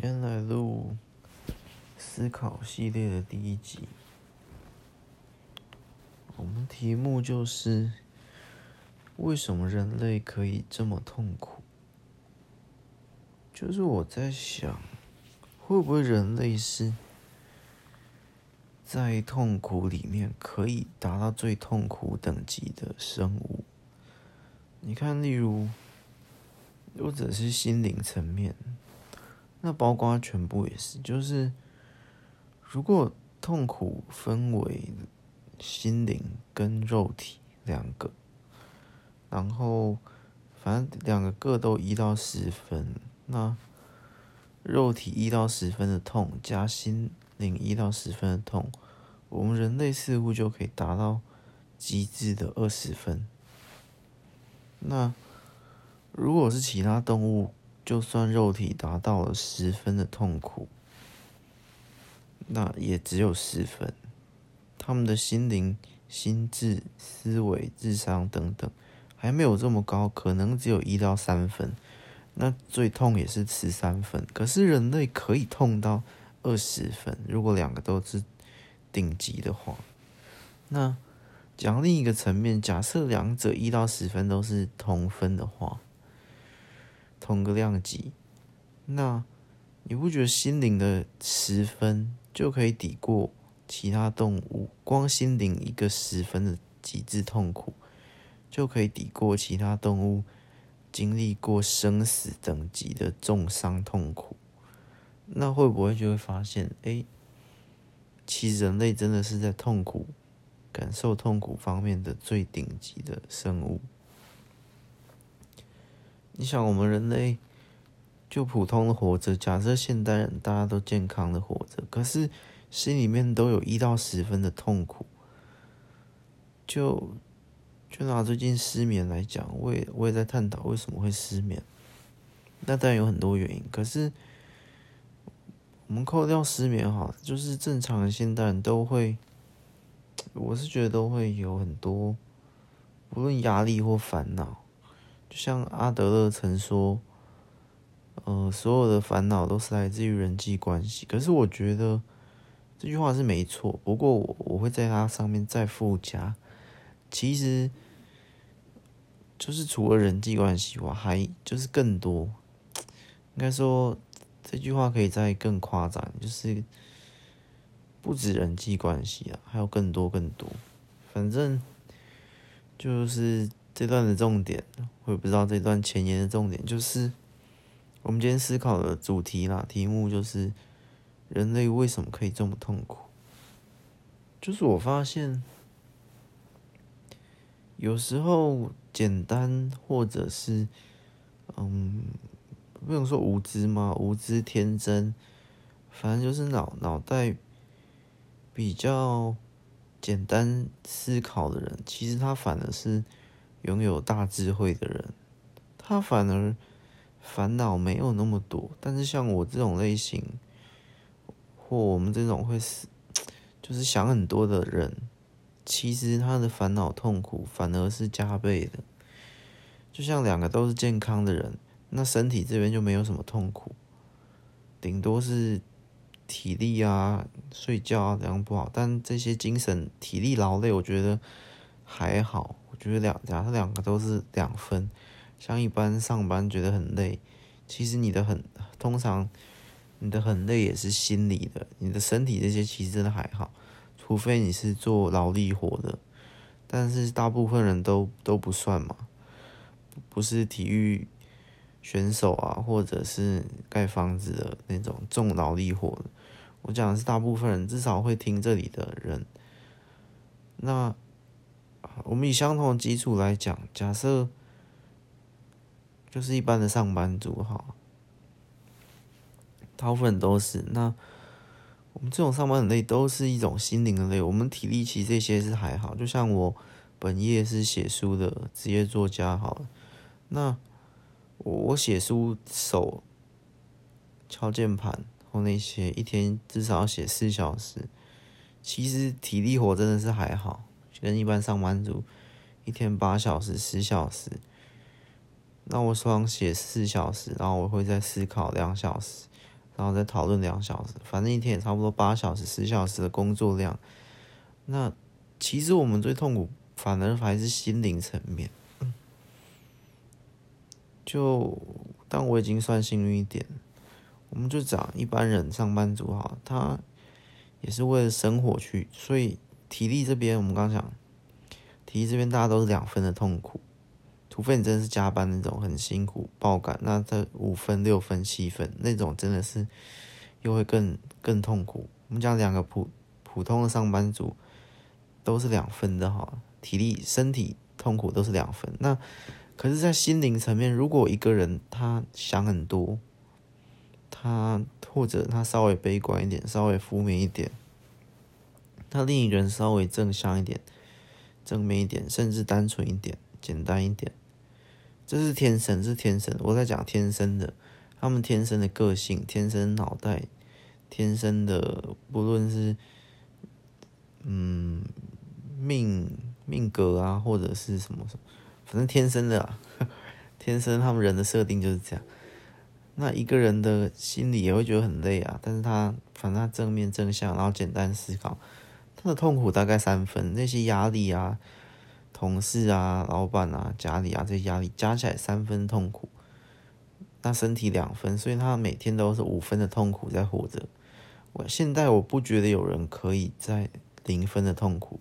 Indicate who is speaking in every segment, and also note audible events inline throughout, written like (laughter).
Speaker 1: 今天来录思考系列的第一集。我们题目就是：为什么人类可以这么痛苦？就是我在想，会不会人类是在痛苦里面可以达到最痛苦等级的生物？你看，例如，或者是心灵层面。那包括全部也是，就是如果痛苦分为心灵跟肉体两个，然后反正两个各都一到十分，那肉体一到十分的痛加心灵一到十分的痛，我们人类似乎就可以达到极致的二十分。那如果是其他动物，就算肉体达到了十分的痛苦，那也只有十分。他们的心灵、心智、思维、智商等等，还没有这么高，可能只有一到三分。那最痛也是十三分。可是人类可以痛到二十分，如果两个都是顶级的话。那讲另一个层面，假设两者一到十分都是同分的话。同个量级，那你不觉得心灵的十分就可以抵过其他动物？光心灵一个十分的极致痛苦，就可以抵过其他动物经历过生死等级的重伤痛苦。那会不会就会发现，哎，其实人类真的是在痛苦、感受痛苦方面的最顶级的生物？你想，我们人类就普通的活着，假设现代人大家都健康的活着，可是心里面都有一到十分的痛苦。就就拿最近失眠来讲，我也我也在探讨为什么会失眠。那当然有很多原因，可是我们扣掉失眠哈，就是正常的现代人都会，我是觉得都会有很多，无论压力或烦恼。就像阿德勒曾说，呃，所有的烦恼都是来自于人际关系。可是我觉得这句话是没错，不过我我会在它上面再附加，其实就是除了人际关系我，还就是更多。应该说这句话可以再更夸张，就是不止人际关系啊，还有更多更多。反正就是。这段的重点，我也不知道这段前言的重点，就是我们今天思考的主题啦。题目就是人类为什么可以这么痛苦？就是我发现，有时候简单或者是嗯，不能说无知吗？无知天真，反正就是脑脑袋比较简单思考的人，其实他反而是。拥有大智慧的人，他反而烦恼没有那么多。但是像我这种类型，或我们这种会死，就是想很多的人，其实他的烦恼痛苦反而是加倍的。就像两个都是健康的人，那身体这边就没有什么痛苦，顶多是体力啊、睡觉啊这样不好。但这些精神、体力劳累，我觉得还好。觉得两假设两个都是两分，像一般上班觉得很累，其实你的很通常你的很累也是心理的，你的身体这些其实真的还好，除非你是做劳力活的，但是大部分人都都不算嘛，不是体育选手啊，或者是盖房子的那种重劳力活的，我讲的是大部分人，至少会听这里的人，那。我们以相同的基础来讲，假设就是一般的上班族哈，大部分都是。那我们这种上班很累，都是一种心灵的累。我们体力其实这些是还好，就像我本业是写书的职业作家好，那我写书手敲键盘或那些，一天至少要写四小时，其实体力活真的是还好。跟一般上班族一天八小时、十小时，那我手上写四小时，然后我会再思考两小时，然后再讨论两小时，反正一天也差不多八小时、十小时的工作量。那其实我们最痛苦，反而还是心灵层面。就但我已经算幸运一点，我们就讲一般人上班族哈，他也是为了生活去，所以体力这边我们刚讲，体力这边大家都是两分的痛苦。除非你真的是加班那种很辛苦爆肝，那这五分、六分、七分那种真的是又会更更痛苦。我们讲两个普普通的上班族都是两分的哈，体力、身体痛苦都是两分。那可是，在心灵层面，如果一个人他想很多，他或者他稍微悲观一点、稍微负面一点，他另一个人稍微正向一点、正面一点，甚至单纯一点、简单一点。这是天生，是天生。我在讲天生的，他们天生的个性，天生脑袋，天生的，不论是嗯命命格啊，或者是什么什么，反正天生的，(laughs) 天生他们人的设定就是这样。那一个人的心里也会觉得很累啊，但是他反正他正面正向，然后简单思考，他的痛苦大概三分，那些压力啊。同事啊，老板啊，家里啊，这些压力加起来三分痛苦，那身体两分，所以他每天都是五分的痛苦在活着。我现在我不觉得有人可以在零分的痛苦，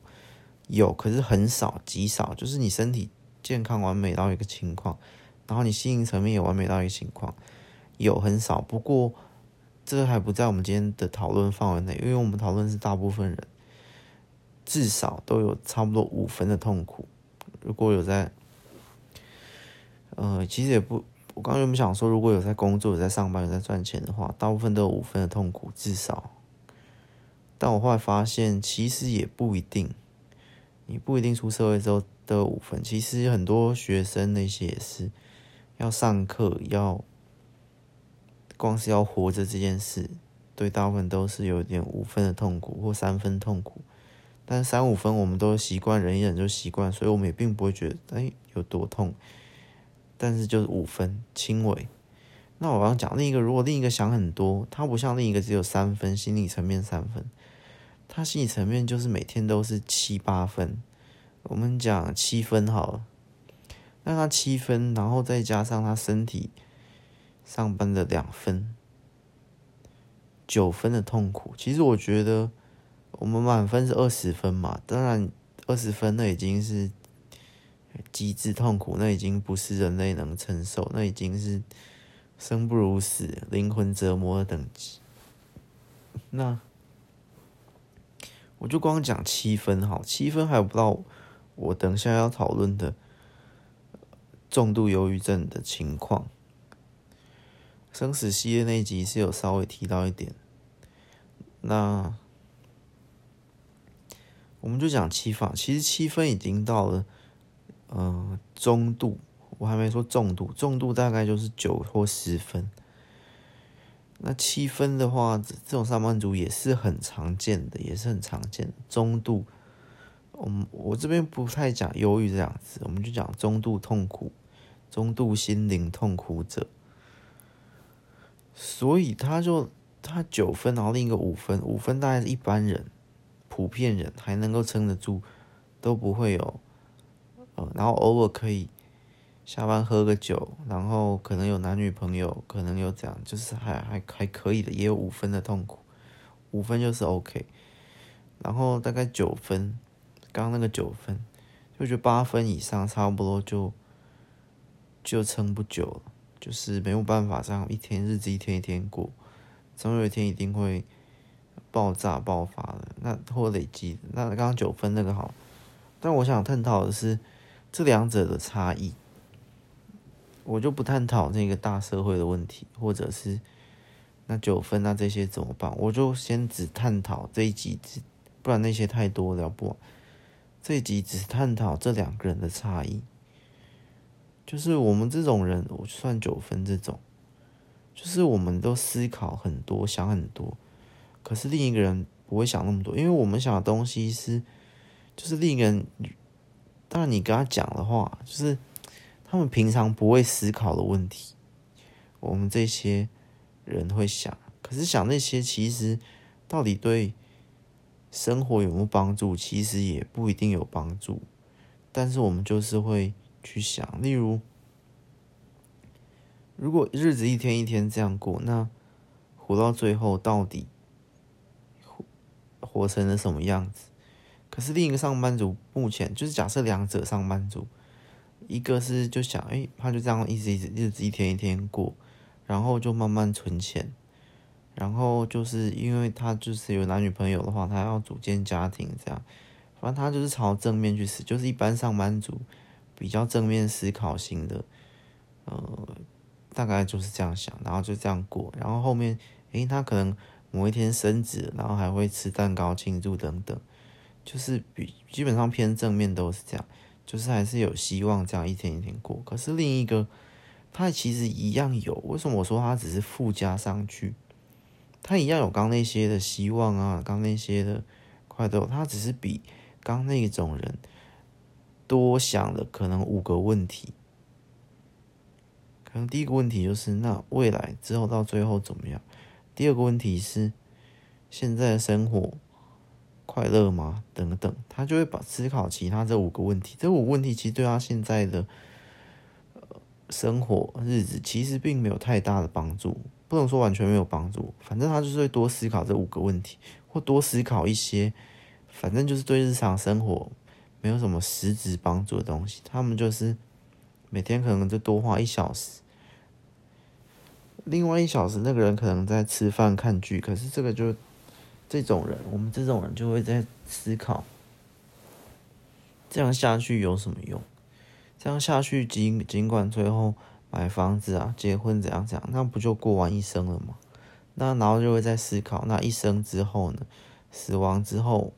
Speaker 1: 有，可是很少，极少，就是你身体健康完美到一个情况，然后你心灵层面也完美到一个情况，有很少。不过这还不在我们今天的讨论范围内，因为我们讨论是大部分人。至少都有差不多五分的痛苦。如果有在，呃，其实也不，我刚刚原本想说，如果有在工作、有在上班、有在赚钱的话，大部分都有五分的痛苦，至少。但我后来发现，其实也不一定，你不一定出社会之后都有五分。其实很多学生那些也是要上课，要光是要活着这件事，对大部分都是有点五分的痛苦或三分痛苦。但三五分我们都习惯，忍一忍就习惯，所以我们也并不会觉得哎、有多痛。但是就是五分轻微。那我刚讲另一个，如果另一个想很多，他不像另一个只有三分，心理层面三分，他心理层面就是每天都是七八分。我们讲七分好了，那他七分，然后再加上他身体上班的两分，九分的痛苦。其实我觉得。我们满分是二十分嘛，当然二十分那已经是极致痛苦，那已经不是人类能承受，那已经是生不如死、灵魂折磨的等级。那我就光讲七分好，七分还不到我等下要讨论的重度忧郁症的情况。生死系列那一集是有稍微提到一点，那。我们就讲七分，其实七分已经到了，呃，中度，我还没说重度，重度大概就是九或十分。那七分的话，这种上班族也是很常见的，也是很常见。中度，我我这边不太讲忧郁这两个字，我们就讲中度痛苦，中度心灵痛苦者。所以他就他九分，然后另一个五分，五分大概是一般人。普遍人还能够撑得住，都不会有，呃，然后偶尔可以下班喝个酒，然后可能有男女朋友，可能有这样，就是还还还可以的，也有五分的痛苦，五分就是 OK，然后大概九分，刚刚那个九分，就觉得八分以上差不多就就撑不久了，就是没有办法这样一天日子一天一天过，总有一天一定会。爆炸爆发了，那或累积，那刚刚九分那个好，但我想探讨的是这两者的差异，我就不探讨那个大社会的问题，或者是那九分那这些怎么办，我就先只探讨这一集，不然那些太多聊不完。这一集只探讨这两个人的差异，就是我们这种人，我算九分这种，就是我们都思考很多，想很多。可是另一个人不会想那么多，因为我们想的东西是，就是另一个人，当然你跟他讲的话，就是他们平常不会思考的问题，我们这些人会想。可是想那些其实到底对生活有没有帮助，其实也不一定有帮助。但是我们就是会去想，例如，如果日子一天一天这样过，那活到最后到底活成了什么样子？可是另一个上班族目前就是假设两者上班族，一个是就想，哎，他就这样一直一直日子一天一天过，然后就慢慢存钱，然后就是因为他就是有男女朋友的话，他要组建家庭这样，反正他就是朝正面去死，就是一般上班族比较正面思考型的，呃。大概就是这样想，然后就这样过，然后后面，诶，他可能某一天升职，然后还会吃蛋糕庆祝等等，就是比基本上偏正面都是这样，就是还是有希望这样一天一天过。可是另一个，他其实一样有，为什么我说他只是附加上去？他一样有刚那些的希望啊，刚那些的快乐，他只是比刚那种人多想了可能五个问题。可能第一个问题就是，那未来之后到最后怎么样？第二个问题是，现在的生活快乐吗？等等，他就会把思考其他这五个问题。这五个问题其实对他现在的生活日子其实并没有太大的帮助，不能说完全没有帮助。反正他就是会多思考这五个问题，或多思考一些，反正就是对日常生活没有什么实质帮助的东西。他们就是。每天可能就多花一小时，另外一小时那个人可能在吃饭看剧，可是这个就这种人，我们这种人就会在思考，这样下去有什么用？这样下去尽尽管最后买房子啊、结婚怎样怎样，那不就过完一生了吗？那然后就会在思考，那一生之后呢？死亡之后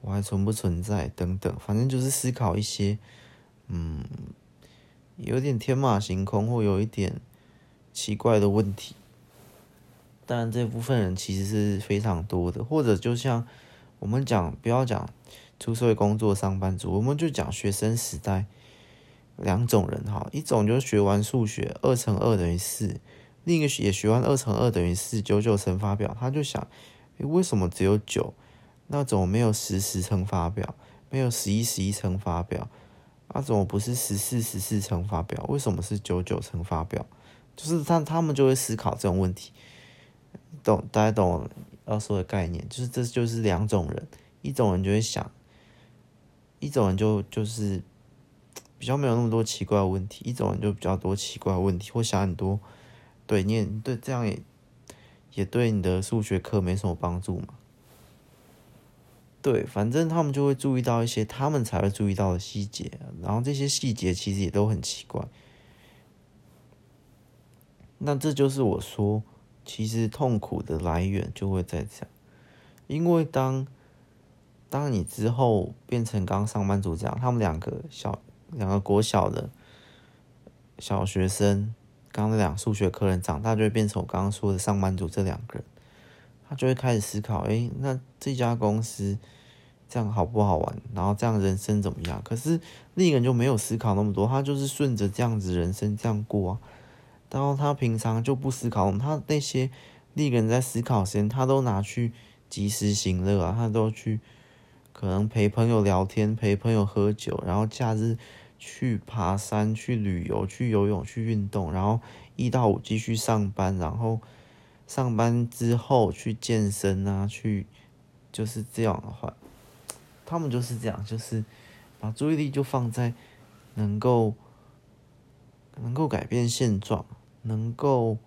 Speaker 1: 我还存不存在？等等，反正就是思考一些，嗯。有点天马行空或有一点奇怪的问题，但这部分人其实是非常多的。或者就像我们讲，不要讲出社会工作上班族，我们就讲学生时代两种人哈，一种就是学完数学二乘二等于四，另一个也学完二乘二等于四九九乘法表，他就想，诶，为什么只有九？那种没有十十乘法表，没有十一十一乘法表？那、啊、怎么不是十四十四乘法表？为什么是九九乘法表？就是他他们就会思考这种问题，懂？大家懂要说的概念？就是这就是两种人，一种人就会想，一种人就就是比较没有那么多奇怪的问题，一种人就比较多奇怪的问题，会想很多。对，你也对，这样也也对你的数学课没什么帮助嘛。对，反正他们就会注意到一些他们才会注意到的细节，然后这些细节其实也都很奇怪。那这就是我说，其实痛苦的来源就会在这样，因为当当你之后变成刚上班族这样，他们两个小两个国小的小学生，刚那两数学课人长大就会变成我刚刚说的上班族这两个人。他就会开始思考，哎，那这家公司这样好不好玩？然后这样人生怎么样？可是另一个人就没有思考那么多，他就是顺着这样子人生这样过啊。然后他平常就不思考，他那些另一个人在思考时间，他都拿去及时行乐啊，他都去可能陪朋友聊天，陪朋友喝酒，然后假日去爬山、去旅游、去游泳、去运动，然后一到五继续上班，然后。上班之后去健身啊，去就是这样的话，他们就是这样，就是把注意力就放在能够能够改变现状，能够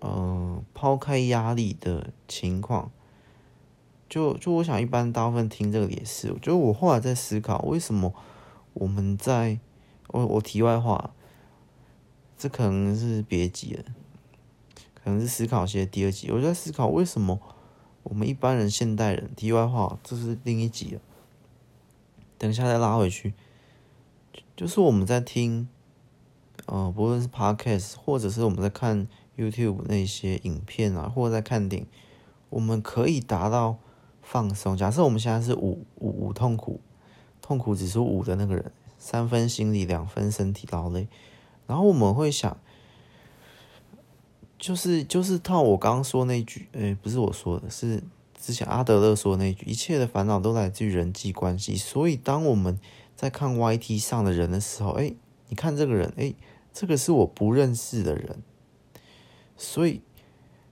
Speaker 1: 呃抛开压力的情况。就就我想，一般大部分听这个也是。我觉得我后来在思考，为什么我们在我我题外话，这可能是别急了。可能是思考些第二集，我在思考为什么我们一般人、现代人，题外话，这是另一集了。等一下再拉回去，就是我们在听，呃，不论是 Podcast 或者是我们在看 YouTube 那些影片啊，或者在看电影，我们可以达到放松。假设我们现在是五五五痛苦，痛苦指数五的那个人，三分心理，两分身体劳累，然后我们会想。就是就是套我刚刚说那句，诶、不是我说的，是之前阿德勒说那句，一切的烦恼都来自于人际关系。所以当我们在看 YT 上的人的时候，诶、你看这个人，诶、欸，这个是我不认识的人，所以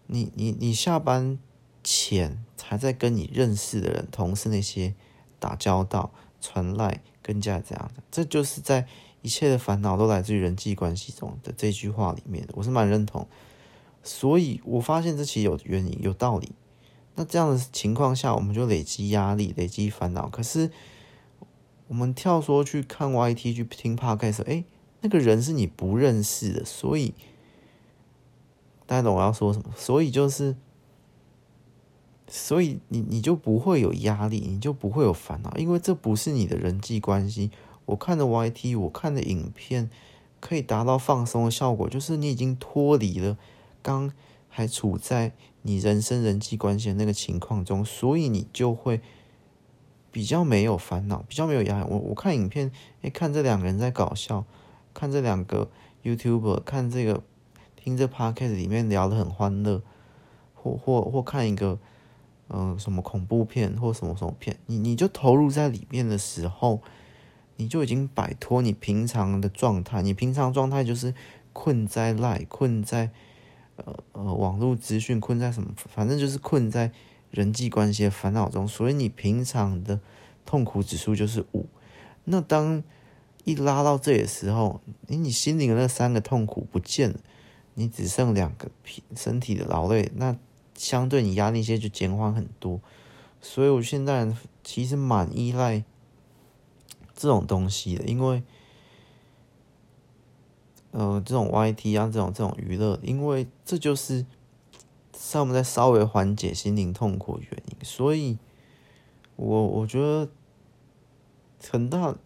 Speaker 1: 你你你下班前才在跟你认识的人、同事那些打交道、传赖、跟家这样的，这就是在。一切的烦恼都来自于人际关系中的这句话里面的，我是蛮认同。所以我发现这其实有原因、有道理。那这样的情况下，我们就累积压力、累积烦恼。可是我们跳说去看 YT、去听 Podcast，哎，那个人是你不认识的，所以大家懂我要说什么？所以就是，所以你你就不会有压力，你就不会有烦恼，因为这不是你的人际关系。我看的 YT，我看的影片，可以达到放松的效果，就是你已经脱离了刚还处在你人生人际关系的那个情况中，所以你就会比较没有烦恼，比较没有压力。我我看影片，哎，看这两个人在搞笑，看这两个 YouTuber，看这个听这 Podcast 里面聊得很欢乐，或或或看一个嗯、什么恐怖片或什么什么片，你你就投入在里面的时候。你就已经摆脱你平常的状态，你平常状态就是困在赖，困在呃呃网络资讯，困在什么，反正就是困在人际关系的烦恼中，所以你平常的痛苦指数就是五。那当一拉到这的时候，你你心里的那三个痛苦不见了，你只剩两个皮身体的劳累，那相对你压力些就减缓很多。所以我现在其实蛮依赖。这种东西的，因为，呃，这种 YT 啊，这种这种娱乐，因为这就是让我们在稍微缓解心灵痛苦的原因，所以我我觉得很大，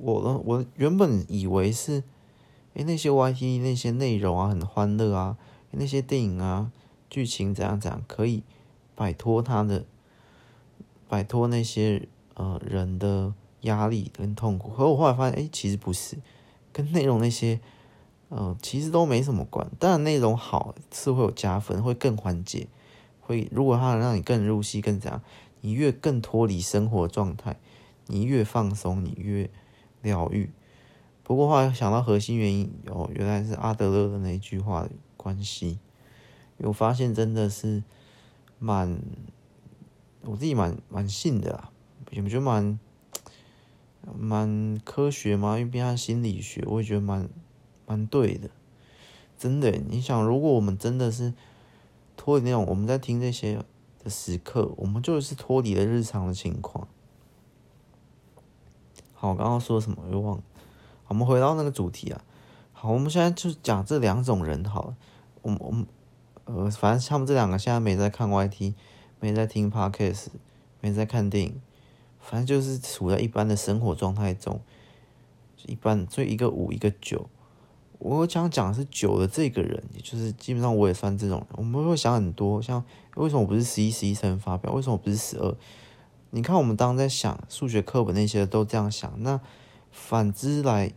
Speaker 1: 我我原本以为是，诶，那些 YT 那些内容啊很欢乐啊，那些电影啊剧情怎样怎样可以摆脱他的，摆脱那些呃人的。压力跟痛苦，可我后来发现，哎、欸，其实不是，跟内容那些，呃，其实都没什么关。当然，内容好是会有加分，会更缓解，会如果它能让你更入戏，更怎样，你越更脱离生活状态，你越放松，你越疗愈。不过后来想到核心原因，哦，原来是阿德勒的那一句话关系，因为我发现真的是蛮，我自己蛮蛮信的啦，也觉得蛮。蛮科学嘛，因为毕竟心理学，我也觉得蛮蛮对的。真的，你想，如果我们真的是脱离那种我们在听这些的时刻，我们就是脱离了日常的情况。好，我刚刚说什么又忘了。好，我们回到那个主题啊。好，我们现在就讲这两种人好了。我们我们呃，反正他们这两个现在没在看 YT，没在听 Podcast，没在看电影。反正就是处在一般的生活状态中，一般，所以一个五，一个九。我想讲的是九的这个人，也就是基本上我也算这种人。我们会想很多，像为什么我不是十一、十一才能发表？为什么我不是十二？你看，我们当在想数学课本那些都这样想。那反之来，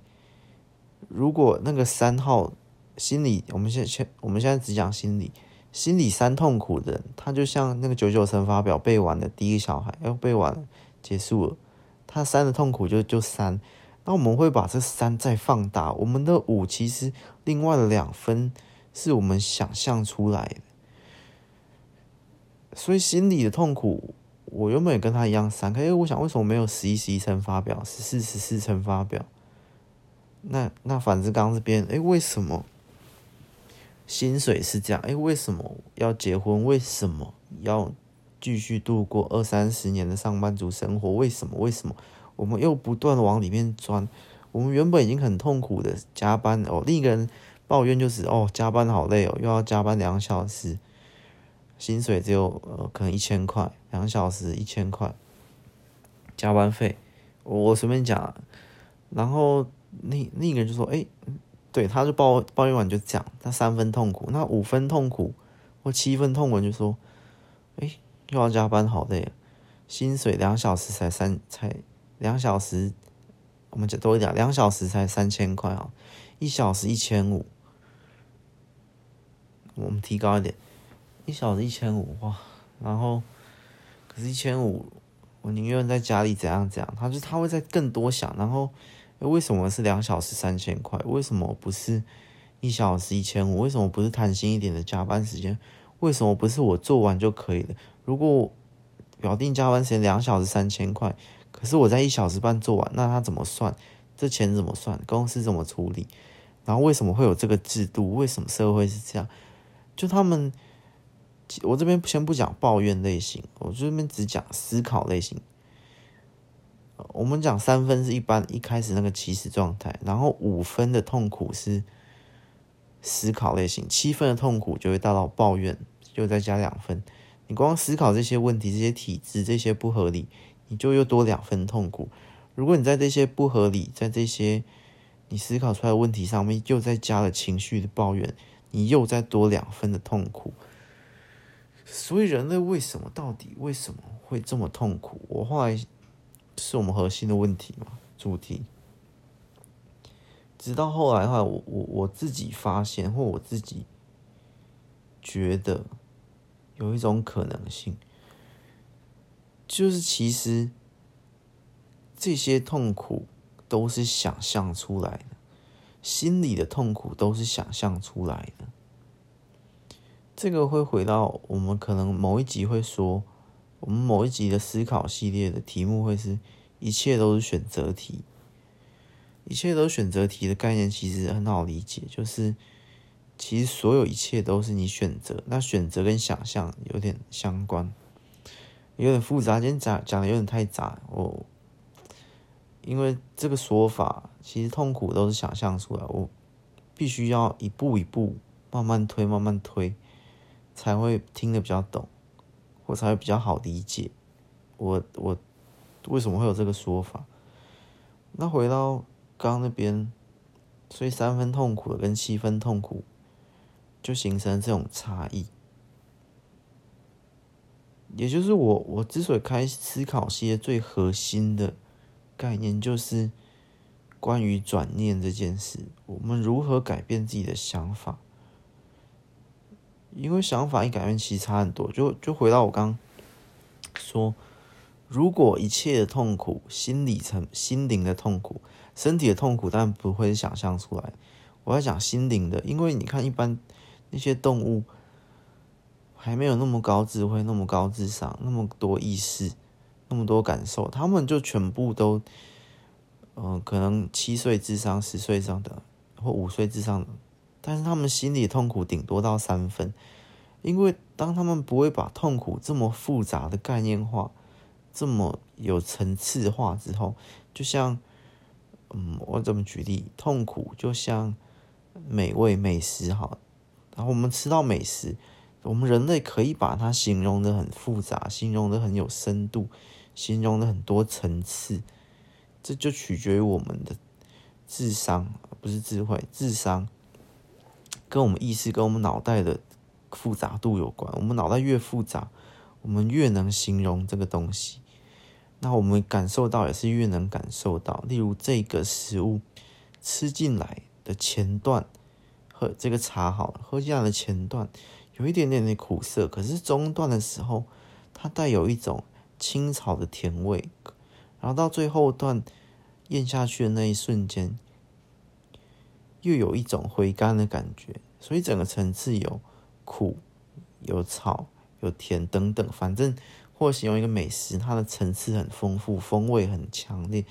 Speaker 1: 如果那个三号心理，我们现在我们现在只讲心理，心理三痛苦的人，他就像那个九九乘法表背完的第一个小孩，要背完。结束了，他三的痛苦就就三，那我们会把这三再放大，我们的五其实另外的两分是我们想象出来的，所以心理的痛苦，我原本也跟他一样三，可是我想为什么没有十一十一乘法表，十四十四乘法表？那那反正刚这边，哎，为什么薪水是这样？哎，为什么要结婚？为什么要？继续度过二三十年的上班族生活，为什么？为什么我们又不断的往里面钻？我们原本已经很痛苦的加班哦，另一个人抱怨就是哦，加班好累哦，又要加班两小时，薪水只有呃可能一千块，两小时一千块，加班费我随便讲，然后那那个人就说，哎，对，他就抱抱怨完就讲，他三分痛苦，那五分痛苦或七分痛苦就说，哎。又要加班，好累。薪水两小时才三，才两小时，我们讲多一点，两小时才三千块啊，一小时一千五。我们提高一点，一小时一千五哇，然后可是一千五，我宁愿在家里怎样怎样，他就他会在更多想，然后为什么是两小时三千块？为什么不是一小时一千五？为什么不是弹性一点的加班时间？为什么不是我做完就可以了？如果表定加班时间两小时三千块，可是我在一小时半做完，那他怎么算？这钱怎么算？公司怎么处理？然后为什么会有这个制度？为什么社会是这样？就他们，我这边先不讲抱怨类型，我这边只讲思考类型。我们讲三分是一般一开始那个起始状态，然后五分的痛苦是思考类型，七分的痛苦就会达到抱怨，就再加两分。你光思考这些问题、这些体制、这些不合理，你就又多两分痛苦。如果你在这些不合理，在这些你思考出来的问题上面又再加了情绪的抱怨，你又再多两分的痛苦。所以人类为什么到底为什么会这么痛苦？我后来是我们核心的问题嘛，主题。直到后来的话，我我我自己发现，或我自己觉得有一种可能性，就是其实。这些痛苦都是想象出来的，心里的痛苦都是想象出来的。这个会回到我们可能某一集会说，我们某一集的思考系列的题目会是一切都是选择题。一切都是选择题的概念其实很好理解，就是其实所有一切都是你选择，那选择跟想象有点相关，有点复杂。今天讲讲的有点太杂，我。因为这个说法，其实痛苦都是想象出来，我必须要一步一步慢慢推，慢慢推，才会听得比较懂，或才会比较好理解。我我为什么会有这个说法？那回到刚那边，所以三分痛苦跟七分痛苦，就形成这种差异。也就是我我之所以开思考系列最核心的。概念就是关于转念这件事，我们如何改变自己的想法？因为想法一改变，其实差很多。就就回到我刚说，如果一切的痛苦，心理层、心灵的痛苦、身体的痛苦，但不会想象出来。我要讲心灵的，因为你看，一般那些动物还没有那么高智慧、那么高智商、那么多意识。那么多感受，他们就全部都，嗯、呃，可能七岁智商、十岁上的，或五岁智商的，但是他们心里痛苦顶多到三分，因为当他们不会把痛苦这么复杂的概念化，这么有层次化之后，就像，嗯，我怎么举例？痛苦就像美味美食哈，然后我们吃到美食，我们人类可以把它形容的很复杂，形容的很有深度。形容的很多层次，这就取决于我们的智商，不是智慧，智商跟我们意识、跟我们脑袋的复杂度有关。我们脑袋越复杂，我们越能形容这个东西。那我们感受到也是越能感受到。例如，这个食物吃进来的前段，喝这个茶好，喝进来的前段有一点点的苦涩，可是中段的时候，它带有一种。青草的甜味，然后到最后段咽下去的那一瞬间，又有一种回甘的感觉。所以整个层次有苦、有草、有甜等等，反正或形容一个美食，它的层次很丰富，风味很强烈，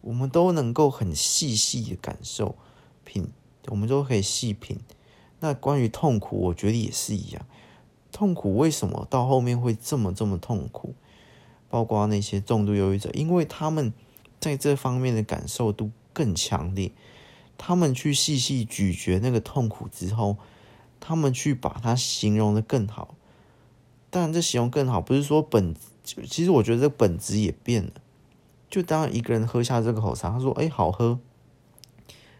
Speaker 1: 我们都能够很细细的感受品，我们都可以细品。那关于痛苦，我觉得也是一样。痛苦为什么到后面会这么这么痛苦？包括那些重度忧郁者，因为他们在这方面的感受度更强烈，他们去细细咀嚼那个痛苦之后，他们去把它形容的更好。当然，这形容更好不是说本，其实我觉得这本质也变了。就当一个人喝下这个口茶，他说：“哎，好喝。”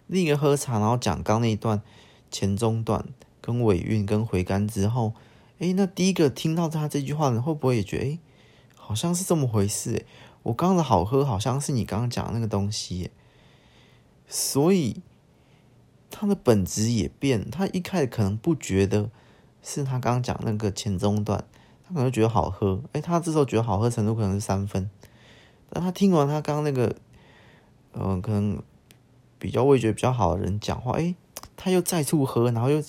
Speaker 1: 另一个喝茶，然后讲刚那一段前中段跟尾韵跟回甘之后，哎，那第一个听到他这句话的人会不会也觉得哎？好像是这么回事，我刚刚的好喝，好像是你刚刚讲的那个东西，所以他的本质也变。他一开始可能不觉得是他刚刚讲那个前中段，他可能觉得好喝，哎，他这时候觉得好喝程度可能是三分，但他听完他刚刚那个，嗯、呃，可能比较味觉比较好的人讲话，哎，他又再度喝，然后又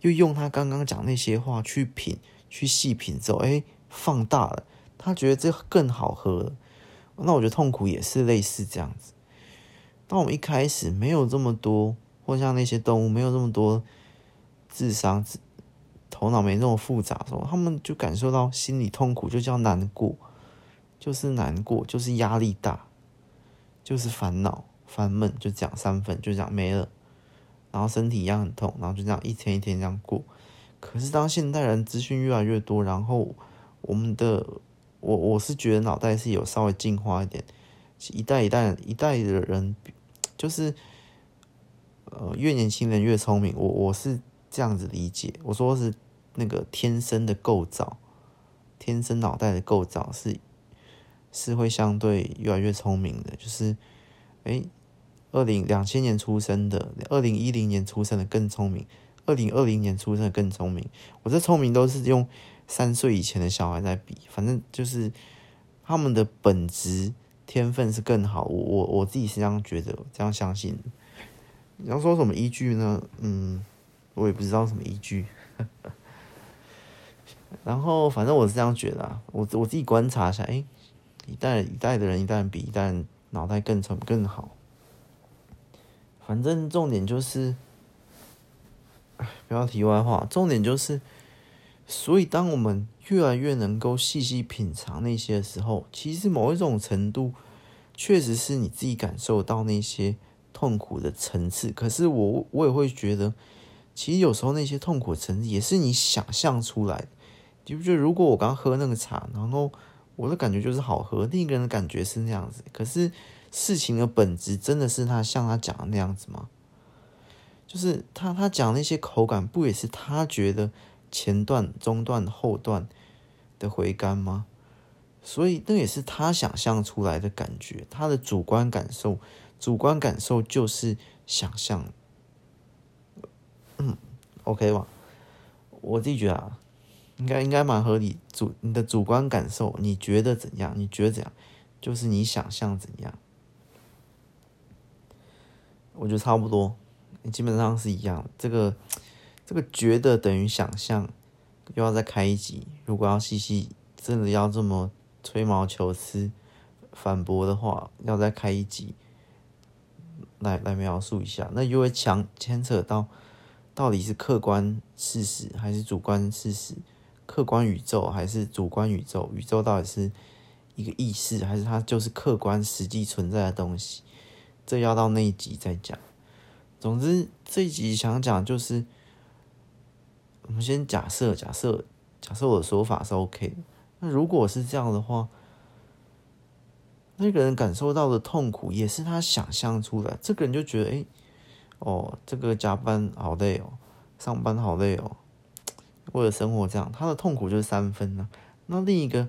Speaker 1: 又用他刚刚讲那些话去品，去细品之后，哎，放大了，他觉得这更好喝了。那我觉得痛苦也是类似这样子。当我们一开始没有这么多，或像那些动物没有这么多智商、头脑没那么复杂的时候，他们就感受到心理痛苦，就叫难过，就是难过，就是压力大，就是烦恼、烦闷，就这样三分，就这样没了。然后身体一样很痛，然后就这样一天一天这样过。可是当现代人资讯越来越多，然后我们的我我是觉得脑袋是有稍微进化一点，一代一代一代的人。就是，呃，越年轻人越聪明。我我是这样子理解，我说是那个天生的构造，天生脑袋的构造是是会相对越来越聪明的。就是，哎，二零两千年出生的，二零一零年出生的更聪明，二零二零年出生的更聪明。我这聪明都是用三岁以前的小孩在比，反正就是他们的本质。天分是更好，我我我自己是这样觉得，这样相信。你要说什么依据呢？嗯，我也不知道什么依据。(laughs) 然后反正我是这样觉得啊，我我自己观察一下，哎，一代一代的人，一代比一代脑袋更聪更好。反正重点就是，不要题外话，重点就是，所以当我们。越来越能够细细品尝那些的时候，其实某一种程度，确实是你自己感受到那些痛苦的层次。可是我我也会觉得，其实有时候那些痛苦的层次也是你想象出来的。就觉得如果我刚喝那个茶，然后我的感觉就是好喝，另一个人的感觉是那样子。可是事情的本质真的是他像他讲的那样子吗？就是他他讲那些口感，不也是他觉得？前段、中段、后段的回甘吗？所以那也是他想象出来的感觉，他的主观感受，主观感受就是想象。嗯，OK 吧？我自己觉得啊，应该应该蛮合理。主你的主观感受，你觉得怎样？你觉得怎样？就是你想象怎样？我觉得差不多，基本上是一样。这个。这个觉得等于想象，又要再开一集。如果要细细真的要这么吹毛求疵反驳的话，要再开一集来来描述一下。那又会强牵扯到到底是客观事实还是主观事实？客观宇宙还是主观宇宙？宇宙到底是一个意识，还是它就是客观实际存在的东西？这要到那一集再讲。总之这一集想讲就是。我们先假设，假设，假设我的说法是 OK 的。那如果是这样的话，那个人感受到的痛苦也是他想象出来。这个人就觉得，哎，哦，这个加班好累哦，上班好累哦，为了生活这样，他的痛苦就是三分呢。那另一个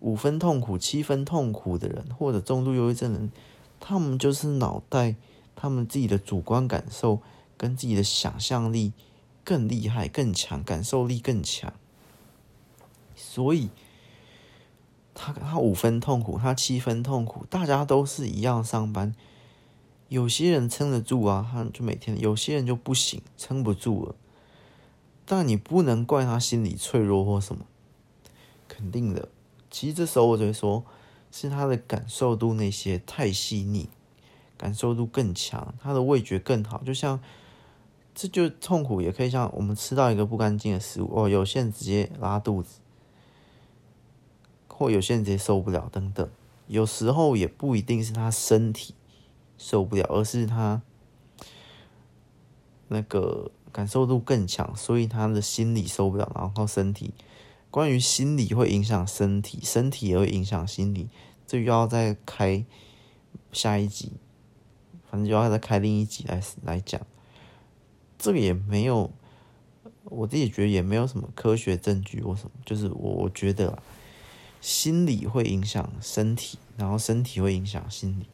Speaker 1: 五分痛苦、七分痛苦的人，或者重度忧郁症人，他们就是脑袋，他们自己的主观感受跟自己的想象力。更厉害、更强，感受力更强，所以他他五分痛苦，他七分痛苦，大家都是一样上班。有些人撑得住啊，他就每天；有些人就不行，撑不住了。但你不能怪他心理脆弱或什么，肯定的。其实这时候我就会说，是他的感受度那些太细腻，感受度更强，他的味觉更好，就像。这就痛苦，也可以像我们吃到一个不干净的食物哦，有些人直接拉肚子，或有些人直接受不了等等。有时候也不一定是他身体受不了，而是他那个感受度更强，所以他的心理受不了，然后身体。关于心理会影响身体，身体也会影响心理，这又要再开下一集，反正就要再开另一集来来讲。这个也没有，我自己觉得也没有什么科学证据或什么，就是我觉得，心理会影响身体，然后身体会影响心理。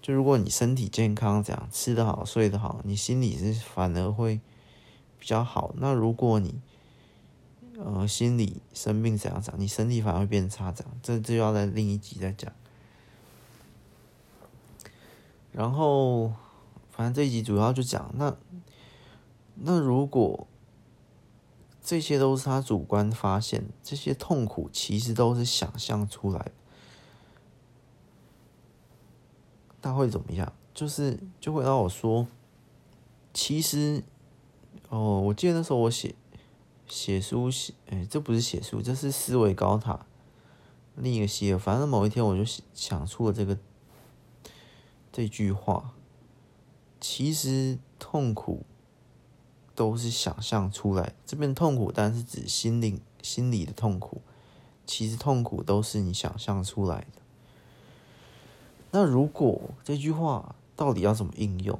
Speaker 1: 就如果你身体健康，这样吃得好、睡得好，你心理是反而会比较好。那如果你呃，心理生病怎样讲？你身体反而会变差，这样，这这要在另一集再讲。然后，反正这一集主要就讲那那如果这些都是他主观发现，这些痛苦其实都是想象出来的，他会怎么样？就是就会让我说，其实哦，我记得那时候我写。写书写，哎、这不是写书，这是思维高塔另一个系列。反正某一天我就想出了这个这句话：其实痛苦都是想象出来。这边痛苦，但是指心灵、心理的痛苦。其实痛苦都是你想象出来的。那如果这句话到底要怎么应用？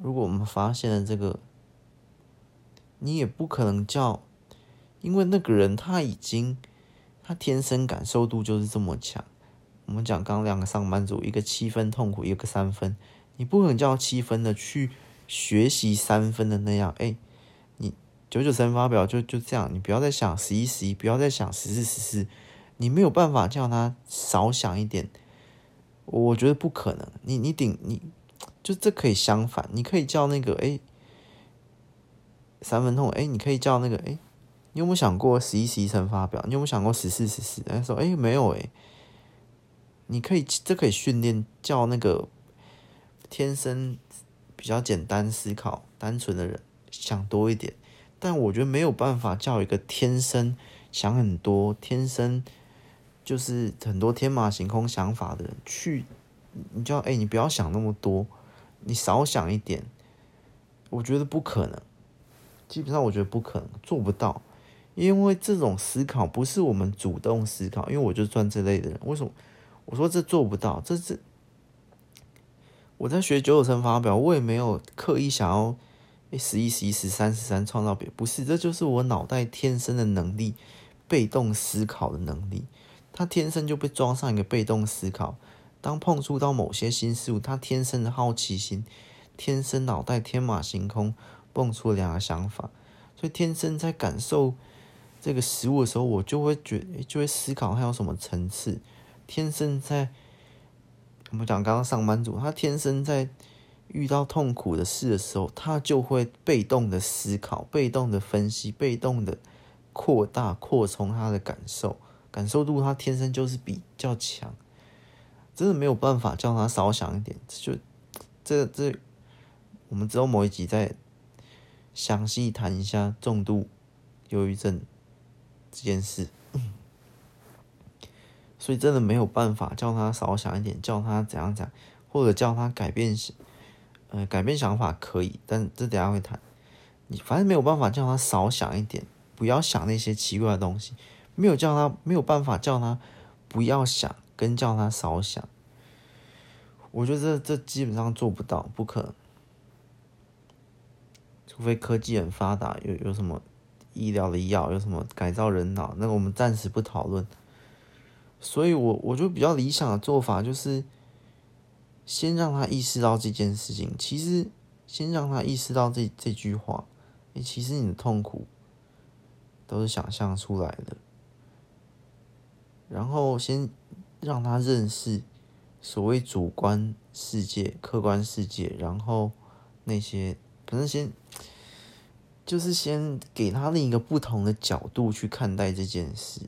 Speaker 1: 如果我们发现了这个。你也不可能叫，因为那个人他已经，他天生感受度就是这么强。我们讲刚两个上班族，一个七分痛苦，一个三分，你不可能叫七分的去学习三分的那样。哎，你九九乘法表就就这样，你不要再想十一十一，不要再想十四十四，你没有办法叫他少想一点。我觉得不可能，你你顶你，就这可以相反，你可以叫那个哎。三分痛，哎，你可以叫那个，哎，你有没有想过十一十一乘法表？你有没有想过十四十四？他说，哎，没有，哎，你可以，这可以训练叫那个天生比较简单思考、单纯的人想多一点。但我觉得没有办法叫一个天生想很多、天生就是很多天马行空想法的人去，你叫，哎，你不要想那么多，你少想一点。我觉得不可能。基本上我觉得不可能做不到，因为这种思考不是我们主动思考，因为我就赚这类的人。为什么我说这做不到？这是我在学九九乘法表，我也没有刻意想要十一、十一、十三、十三创造别，不是，这就是我脑袋天生的能力，被动思考的能力。他天生就被装上一个被动思考，当碰触到某些新事物，他天生的好奇心，天生脑袋天马行空。蹦出了两个想法，所以天生在感受这个食物的时候，我就会觉就会思考它有什么层次。天生在我们讲刚刚上班族，他天生在遇到痛苦的事的时候，他就会被动的思考、被动的分析、被动的扩大、扩充他的感受，感受度他天生就是比较强，真的没有办法叫他少想一点。就这这，我们之后某一集再。详细谈一下重度忧郁症这件事，所以真的没有办法叫他少想一点，叫他怎样讲，或者叫他改变，呃，改变想法可以，但这等下会谈。你反正没有办法叫他少想一点，不要想那些奇怪的东西，没有叫他没有办法叫他不要想，跟叫他少想，我觉得这这基本上做不到，不可能。除非科技很发达，有有什么医疗的药，有什么改造人脑，那个我们暂时不讨论。所以我我就比较理想的做法就是，先让他意识到这件事情。其实，先让他意识到这这句话，欸，其实你的痛苦都是想象出来的。然后先让他认识所谓主观世界、客观世界，然后那些反正先。就是先给他另一个不同的角度去看待这件事。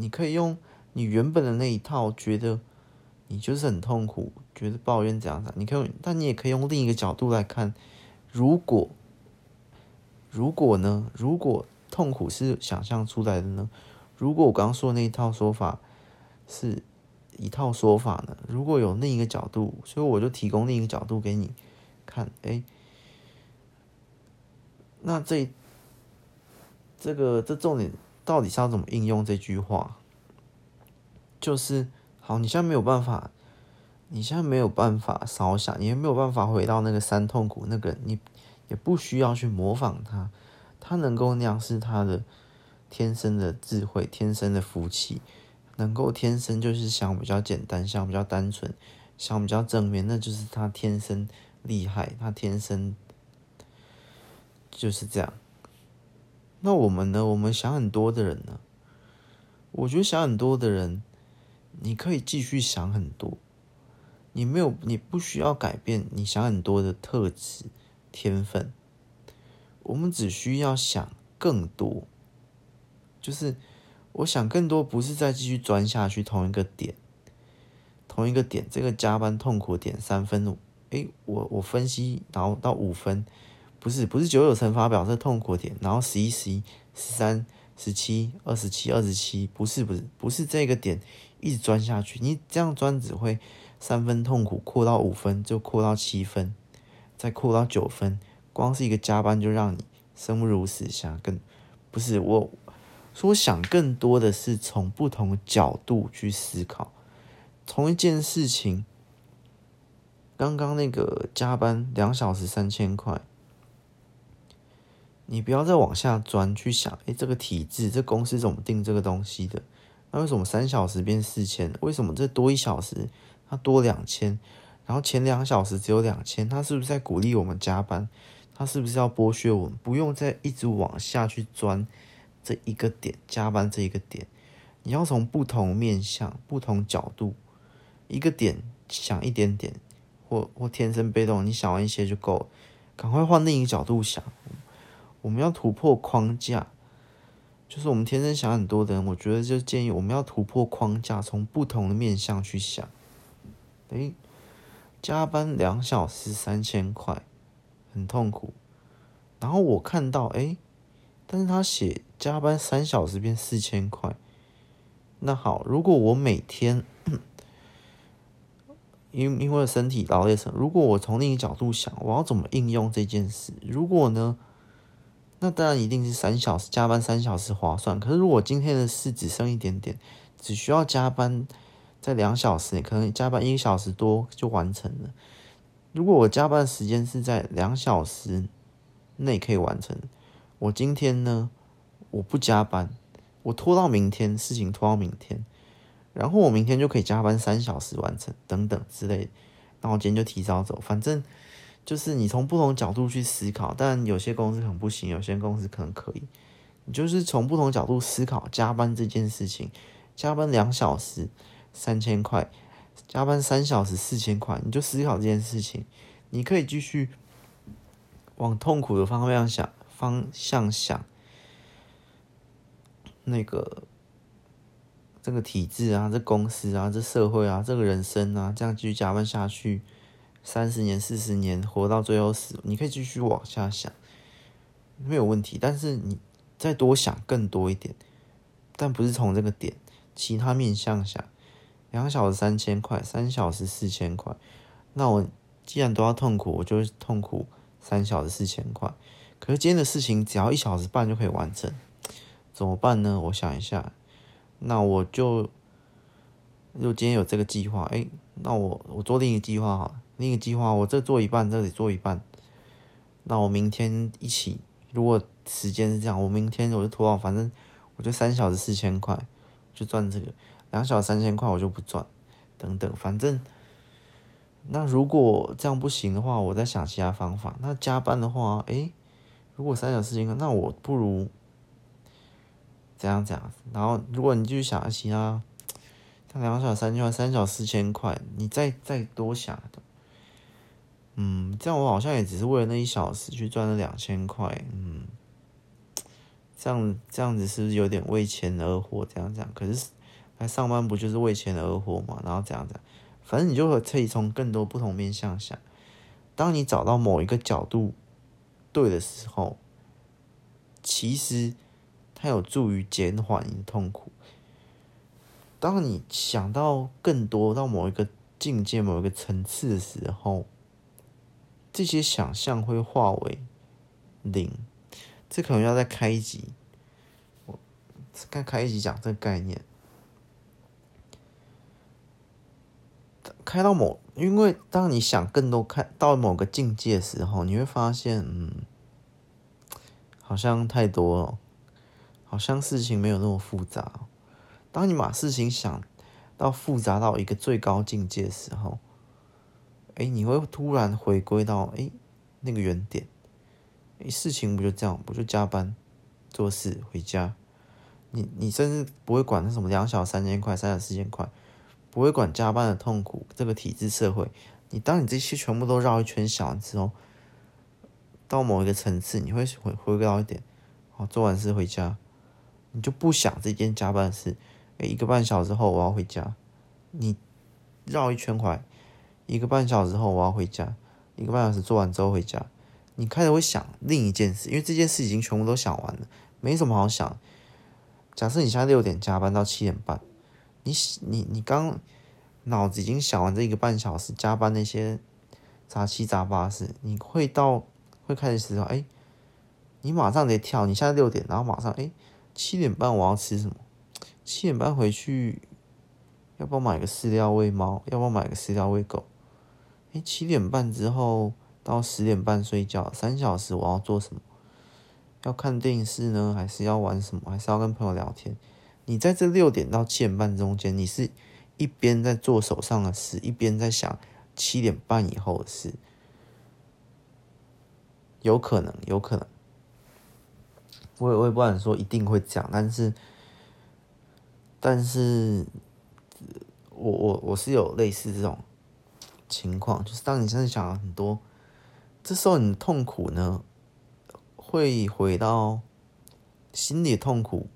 Speaker 1: 你可以用你原本的那一套，觉得你就是很痛苦，觉得抱怨怎样怎。你可以，但你也可以用另一个角度来看。如果，如果呢？如果痛苦是想象出来的呢？如果我刚刚说的那一套说法是一套说法呢？如果有另一个角度，所以我就提供另一个角度给你看。哎。那这这个这重点到底是要怎么应用这句话？就是好，你现在没有办法，你现在没有办法少想，你也没有办法回到那个三痛苦那个，你也不需要去模仿他，他能够那样是他的天生的智慧，天生的福气，能够天生就是想比较简单，想比较单纯，想比较正面，那就是他天生厉害，他天生。就是这样，那我们呢？我们想很多的人呢？我觉得想很多的人，你可以继续想很多，你没有，你不需要改变你想很多的特质、天分。我们只需要想更多，就是我想更多，不是再继续钻下去同一个点，同一个点，这个加班痛苦点三分五，诶，我我分析，然后到五分。不是不是九九乘法表是痛苦点，然后十一十一十三十七二十七二十七，不是不是不是这个点一直钻下去，你这样钻只会三分痛苦扩到五分，就扩到七分，再扩到九分，光是一个加班就让你生不如死，想更不是我说想更多的是从不同角度去思考，同一件事情，刚刚那个加班两小时三千块。你不要再往下钻去想，诶，这个体制，这公司怎么定这个东西的？那为什么三小时变四千？为什么这多一小时它多两千？然后前两小时只有两千，他是不是在鼓励我们加班？他是不是要剥削我们？不用再一直往下去钻这一个点，加班这一个点，你要从不同面向、不同角度，一个点想一点点，或或天生被动，你想完一些就够了，赶快换另一个角度想。我们要突破框架，就是我们天生想很多的人，我觉得就建议我们要突破框架，从不同的面向去想。诶，加班两小时三千块，很痛苦。然后我看到，诶，但是他写加班三小时变四千块。那好，如果我每天，(clears throat) 因因为身体劳累什，如果我从另一个角度想，我要怎么应用这件事？如果呢？那当然一定是三小时加班三小时划算。可是如果今天的事只剩一点点，只需要加班在两小时，可能加班一个小时多就完成了。如果我加班时间是在两小时内可以完成，我今天呢，我不加班，我拖到明天，事情拖到明天，然后我明天就可以加班三小时完成，等等之类。那我今天就提早走，反正。就是你从不同角度去思考，但有些公司可能不行，有些公司可能可以。你就是从不同角度思考加班这件事情，加班两小时三千块，加班三小时四千块，你就思考这件事情。你可以继续往痛苦的方向想，方向想，那个这个体制啊，这公司啊，这社会啊，这个人生啊，这样继续加班下去。三十年、四十年，活到最后死，你可以继续往下想，没有问题。但是你再多想更多一点，但不是从这个点，其他面向想。两小时三千块，三小时四千块，那我既然都要痛苦，我就痛苦三小时四千块。可是今天的事情只要一小时半就可以完成，怎么办呢？我想一下，那我就如果今天有这个计划，哎，那我我做另一个计划好了。另一个计划，我这做一半，这里做一半。那我明天一起，如果时间是这样，我明天我就拖到，反正我就三小时四千块，就赚这个；两小时三千块我就不赚，等等，反正。那如果这样不行的话，我再想其他方法。那加班的话，诶，如果三小时四千块，那我不如这样这样。然后，如果你继续想其他，像两小时三千块，三小时四千块，你再再多想。嗯，这样我好像也只是为了那一小时去赚了两千块，嗯，这样这样子是不是有点为钱而活？这样这样，可是来上班不就是为钱而活嘛？然后这样这样，反正你就可以从更多不同面向想。当你找到某一个角度对的时候，其实它有助于减缓你的痛苦。当你想到更多到某一个境界、某一个层次的时候，这些想象会化为零，这可能要再开一集，我再开一集讲这个概念。开到某，因为当你想更多，开到某个境界的时候，你会发现，嗯，好像太多了，好像事情没有那么复杂。当你把事情想到复杂到一个最高境界的时候。哎，你会突然回归到哎那个原点，哎，事情不就这样，不就加班，做事回家，你你甚至不会管那什么两小三千块、三小四千块，不会管加班的痛苦，这个体制社会，你当你这些全部都绕一圈想完之后，到某一个层次，你会回回归到一点，好，做完事回家，你就不想这件加班的事，诶，一个半小时后我要回家，你绕一圈回来，一个半小时后我要回家，一个半小时做完之后回家，你开始会想另一件事，因为这件事已经全部都想完了，没什么好想。假设你现在六点加班到七点半，你你你刚脑子已经想完这一个半小时加班那些杂七杂八事，你会到。会开始思考，哎，你马上得跳，你现在六点，然后马上，哎，七点半我要吃什么？七点半回去，要不要买个饲料喂猫？要不要买个饲料喂狗？哎，七点半之后到十点半睡觉，三小时我要做什么？要看电视呢，还是要玩什么？还是要跟朋友聊天？你在这六点到七点半中间，你是一边在做手上的事，一边在想七点半以后的事。有可能，有可能，我也我也不敢说一定会这样，但是，但是，我我我是有类似这种情况，就是当你现在想了很多，这时候你的痛苦呢，会回到心里痛苦，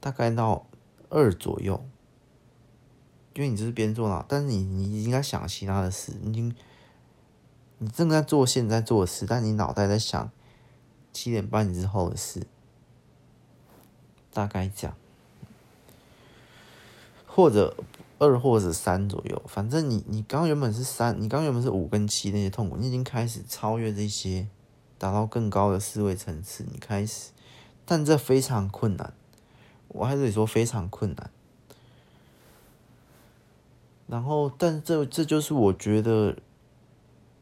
Speaker 1: 大概到二左右，因为你这是边做脑，但是你你应该想其他的事，你。你正在做现在做的事，但你脑袋在想七点半之后的事，大概讲，或者二或者三左右，反正你你刚原本是三，你刚原本是五跟七那些痛苦，你已经开始超越这些，达到更高的思维层次，你开始，但这非常困难，我还是得说非常困难。然后，但这这就是我觉得。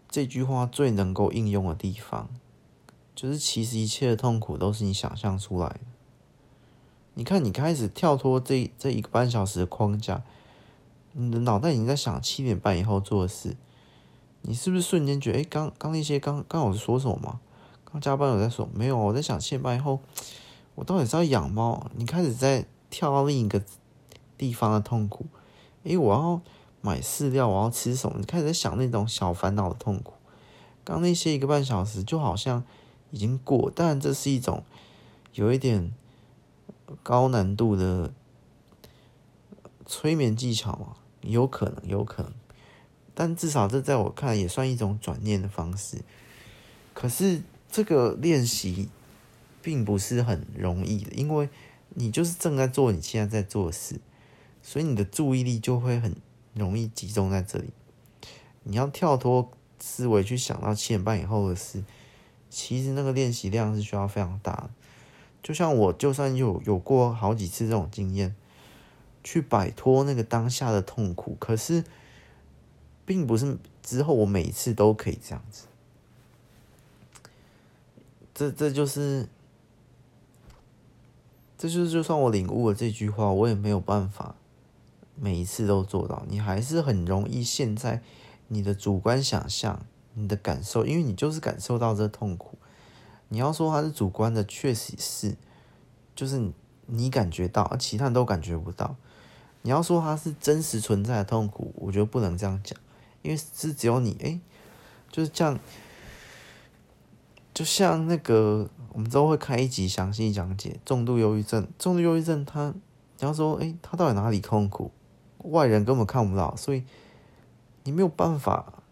Speaker 1: 这句话最能够应用的地方，就是其实一切的痛苦都是你想象出来的。你看，你开始跳脱这这一个半小时的框架，你的脑袋已经在想七点半以后做的事。你是不是瞬间觉得，哎，刚刚那些刚刚我说什么吗？刚加班有在说没有？我在想七点半以后，我到底是要养猫？你开始在跳到另一个地方的痛苦。哎，我要。买饲料，我要吃什么？你开始在想那种小烦恼的痛苦。刚那些一个半小时就好像已经过，当然这是一种有一点高难度的催眠技巧嘛，有可能，有可能。但至少这在我看来也算一种转念的方式。可是这个练习并不是很容易的，因为你就是正在做你现在在做的事，所以你的注意力就会很。容易集中在这里，你要跳脱思维去想到七点半以后的事，其实那个练习量是需要非常大的。就像我，就算有有过好几次这种经验，去摆脱那个当下的痛苦，可是并不是之后我每一次都可以这样子。这这就是，这就是就算我领悟了这句话，我也没有办法。每一次都做到，你还是很容易陷在你的主观想象、你的感受，因为你就是感受到这痛苦。你要说它是主观的，确实是，就是你感觉到，其他人都感觉不到。你要说它是真实存在的痛苦，我觉得不能这样讲，因为是只有你，诶，就是这样，就像那个我们之后会开一集详细讲解重度忧郁症。重度忧郁症，它你要说，诶，它到底哪里痛苦？外人根本看不到，所以你没有办法，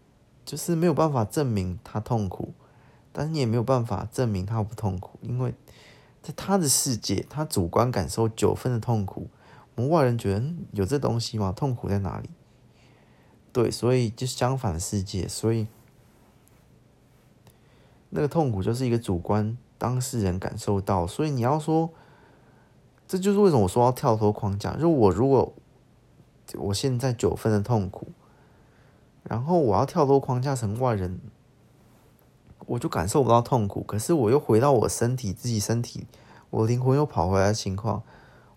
Speaker 1: 就是没有办法证明他痛苦，但是你也没有办法证明他不痛苦，因为在他的世界，他主观感受九分的痛苦，我们外人觉得有这东西吗？痛苦在哪里？对，所以就相反的世界，所以那个痛苦就是一个主观当事人感受到，所以你要说，这就是为什么我说要跳脱框架，就我如果。我现在九分的痛苦，然后我要跳脱框架成外人，我就感受不到痛苦。可是我又回到我身体，自己身体，我灵魂又跑回来的情况，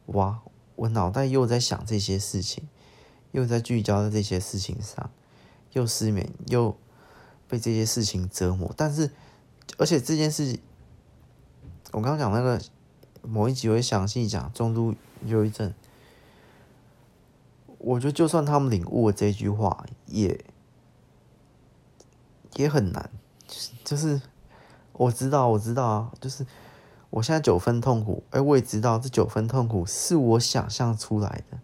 Speaker 1: 哇！我脑袋又在想这些事情，又在聚焦在这些事情上，又失眠，又被这些事情折磨。但是，而且这件事，我刚刚讲那个某一集会详细讲中度忧郁症。我觉得就算他们领悟了这句话，也也很难。就是我知道，我知道啊，就是我现在九分痛苦，哎，我也知道这九分痛苦是我想象出来的。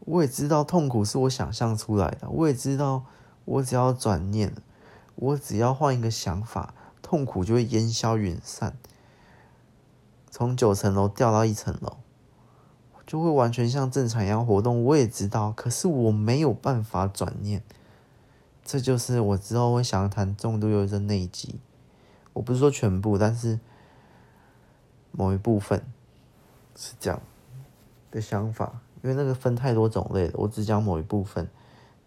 Speaker 1: 我也知道痛苦是我想象出来的。我也知道，我只要转念，我只要换一个想法，痛苦就会烟消云散，从九层楼掉到一层楼。就会完全像正常一样活动，我也知道，可是我没有办法转念，这就是我之后会想要谈重度忧郁症那一集。我不是说全部，但是某一部分是这样的想法，因为那个分太多种类了，我只讲某一部分，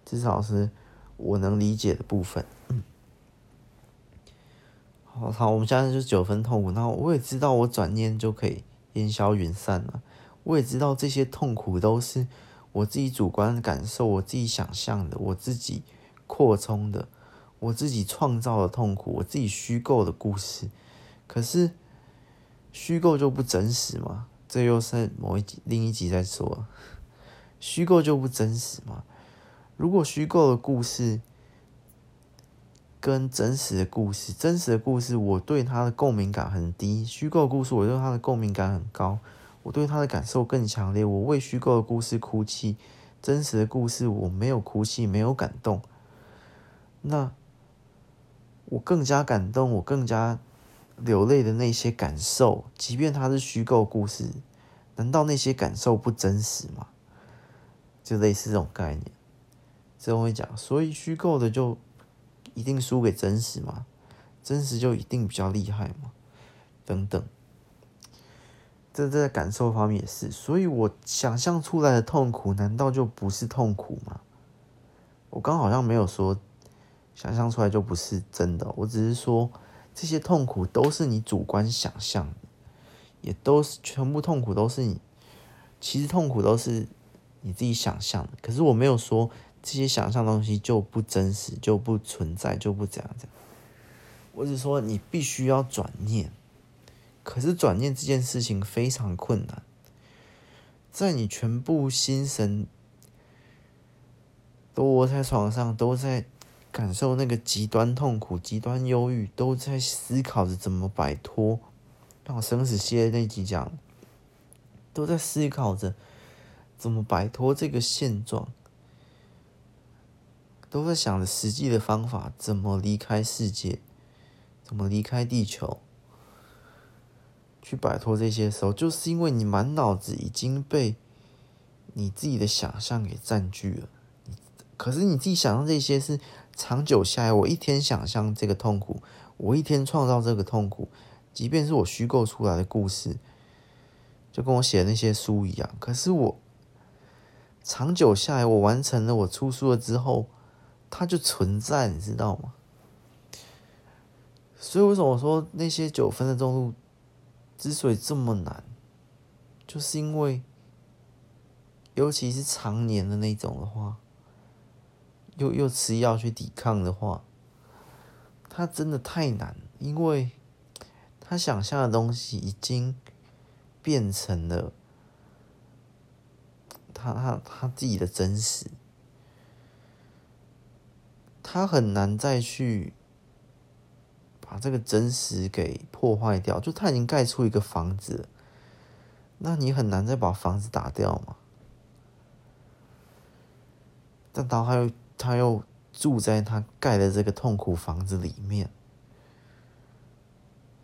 Speaker 1: 至少是我能理解的部分。嗯，好，好，我们现在就是九分痛苦，然后我也知道我转念就可以烟消云散了。我也知道这些痛苦都是我自己主观的感受，我自己想象的，我自己扩充的，我自己创造的痛苦，我自己虚构的故事。可是虚构就不真实吗？这又是某一集另一集在说，(laughs) 虚构就不真实吗？如果虚构的故事跟真实的故事，真实的故事我对它的共鸣感很低，虚构的故事我对它的共鸣感很高。我对它的感受更强烈。我为虚构的故事哭泣，真实的故事我没有哭泣，没有感动。那我更加感动，我更加流泪的那些感受，即便它是虚构故事，难道那些感受不真实吗？就类似这种概念。这种会讲，所以虚构的就一定输给真实吗？真实就一定比较厉害吗？等等。这在感受方面也是，所以我想象出来的痛苦，难道就不是痛苦吗？我刚好像没有说想象出来就不是真的，我只是说这些痛苦都是你主观想象，也都是全部痛苦都是你，其实痛苦都是你自己想象的。可是我没有说这些想象东西就不真实，就不存在，就不怎样怎样。我只说你必须要转念。可是转念这件事情非常困难，在你全部心神都窝在床上，都在感受那个极端痛苦、极端忧郁，都在思考着怎么摆脱。让我生死系列那集讲，都在思考着怎么摆脱这个现状，都在想着实际的方法，怎么离开世界，怎么离开地球。去摆脱这些时候，就是因为你满脑子已经被你自己的想象给占据了。可是你自己想象这些是长久下来，我一天想象这个痛苦，我一天创造这个痛苦，即便是我虚构出来的故事，就跟我写的那些书一样。可是我长久下来，我完成了，我出书了之后，它就存在，你知道吗？所以为什么我说那些九分的重度？之所以这么难，就是因为，尤其是常年的那种的话，又又吃药去抵抗的话，他真的太难，因为他想象的东西已经变成了他他他自己的真实，他很难再去。把这个真实给破坏掉，就他已经盖出一个房子，那你很难再把房子打掉嘛。但然后他又他又住在他盖的这个痛苦房子里面，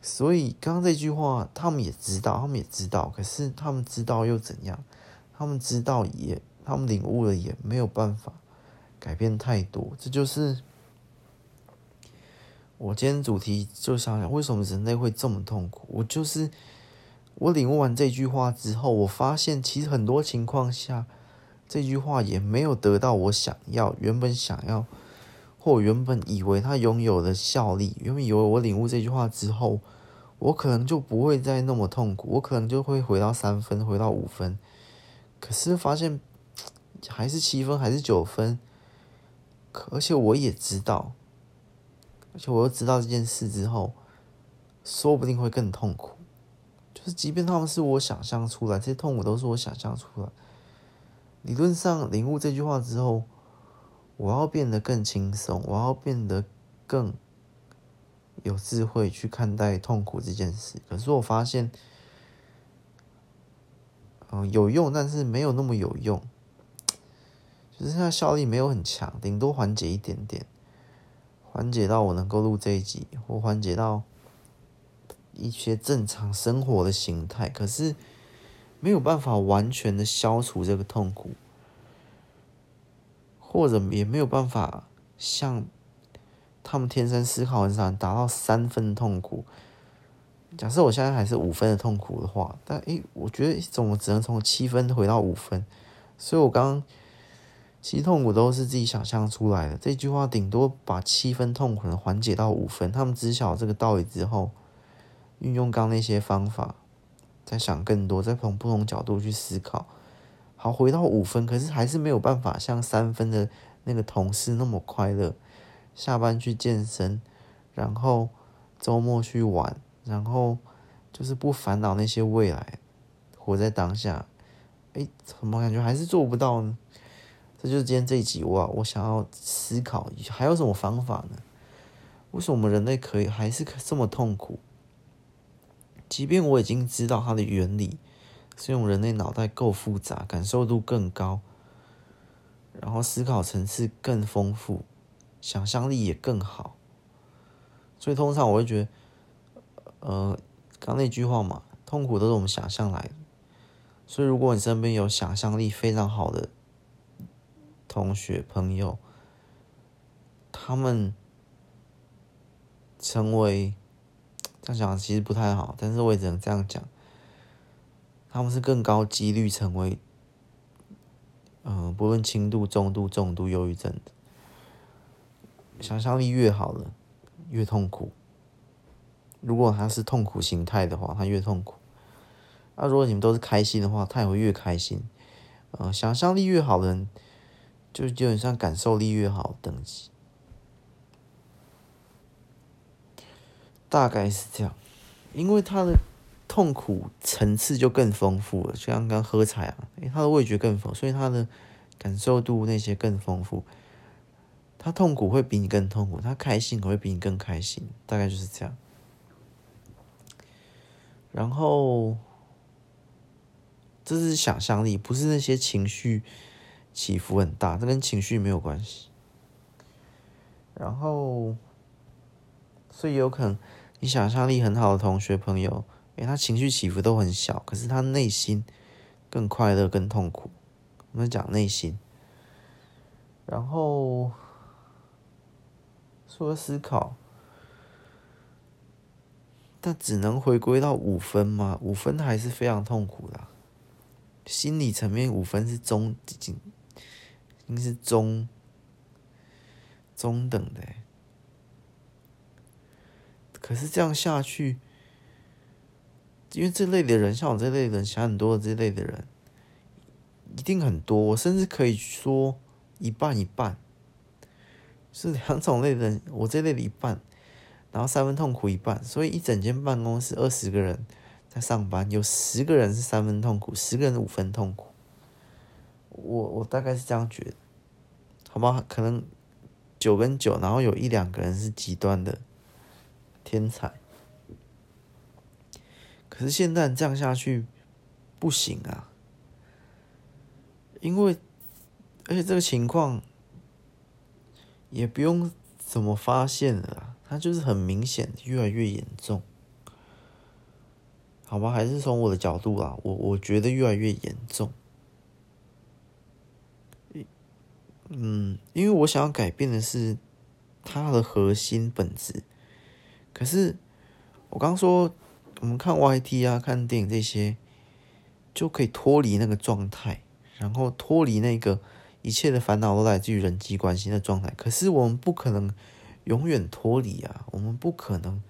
Speaker 1: 所以刚刚这句话他们也知道，他们也知道，可是他们知道又怎样？他们知道也，他们领悟了也没有办法改变太多，这就是。我今天主题就想想，为什么人类会这么痛苦？我就是我领悟完这句话之后，我发现其实很多情况下，这句话也没有得到我想要、原本想要或原本以为它拥有的效力。原本以为我领悟这句话之后，我可能就不会再那么痛苦，我可能就会回到三分，回到五分。可是发现还是七分，还是九分。而且我也知道。而且我又知道这件事之后，说不定会更痛苦。就是即便他们是我想象出来，这些痛苦都是我想象出来。理论上领悟这句话之后，我要变得更轻松，我要变得更有智慧去看待痛苦这件事。可是我发现，嗯，有用，但是没有那么有用，就是它效力没有很强，顶多缓解一点点，缓解到我能够录这一集，或缓解到一些正常生活的形态。可是。没有办法完全的消除这个痛苦，或者也没有办法像他们天生思考很少达到三分痛苦。假设我现在还是五分的痛苦的话，但诶，我觉得怎么只能从七分回到五分？所以我刚刚其实痛苦都是自己想象出来的。这句话顶多把七分痛苦的缓解到五分。他们知晓这个道理之后，运用刚那些方法。再想更多，再从不同角度去思考。好，回到五分，可是还是没有办法像三分的那个同事那么快乐。下班去健身，然后周末去玩，然后就是不烦恼那些未来，活在当下。哎，怎么感觉还是做不到呢？这就是今天这一集我我想要思考，还有什么方法呢？为什么我们人类可以还是这么痛苦？即便我已经知道它的原理，是用人类脑袋够复杂，感受度更高，然后思考层次更丰富，想象力也更好，所以通常我会觉得，呃，刚那句话嘛，痛苦都是我们想象来的。所以如果你身边有想象力非常好的同学朋友，他们成为。这样讲其实不太好，但是我也只能这样讲。他们是更高几率成为，嗯、不论轻度、中度、重度忧郁症的。想象力越好了，越痛苦。如果他是痛苦形态的话，他越痛苦。那、如果你们都是开心的话，他也会越开心。嗯、想象力越好的人，就基本上感受力越好等级。大概是这样，因为他的痛苦层次就更丰富了，就像刚喝茶啊，因为他的味觉更丰，所以他的感受度那些更丰富。他痛苦会比你更痛苦，他开心会比你更开心，大概就是这样。然后，这是想象力，不是那些情绪起伏很大，这跟情绪没有关系。然后，所以有可能。你想象力很好的同学朋友，诶，他情绪起伏都很小，可是他内心更快乐、更痛苦。我们讲内心，然后说思考，但只能回归到五分吗？五分还是非常痛苦的。心理层面五分是中，已经应该是中中等的。可是这样下去，因为这类的人，像我这类人，想很多的这类的人，一定很多。我甚至可以说一半一半，是两种类的人。我这类的一半，然后三分痛苦一半。所以一整间办公室二十个人在上班，有十个人是三分痛苦，十个人五分痛苦。我我大概是这样觉得，好吧？可能九跟九，然后有一两个人是极端的。天才，可是现在这样下去不行啊！因为而且这个情况也不用怎么发现了啦，它就是很明显越来越严重，好吧？还是从我的角度啊，我我觉得越来越严重。嗯，因为我想要改变的是它的核心本质。可是，我刚说，我们看 YT 啊，看电影这些，就可以脱离那个状态，然后脱离那个一切的烦恼都来自于人际关系的状态。可是我们不可能永远脱离啊，我们不可能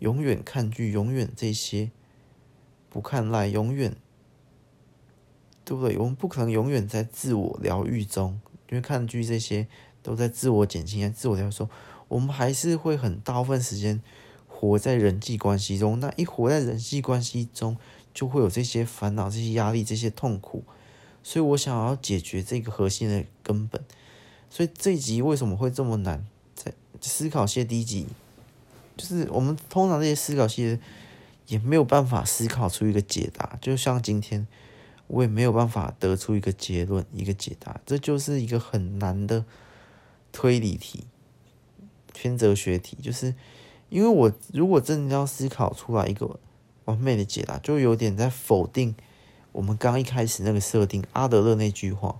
Speaker 1: 永远看剧，永远这些不看赖，永远对不对？我们不可能永远在自我疗愈中，因为看剧这些都在自我减轻、自我疗愈中。我们还是会很大部分时间活在人际关系中，那一活在人际关系中，就会有这些烦恼、这些压力、这些痛苦。所以我想要解决这个核心的根本。所以这一集为什么会这么难？在思考些第一集，就是我们通常这些思考些也没有办法思考出一个解答，就像今天。我也没有办法得出一个结论，一个解答，这就是一个很难的推理题，偏哲学题。就是因为我如果真的要思考出来一个完美的解答，就有点在否定我们刚一开始那个设定，阿德勒那句话：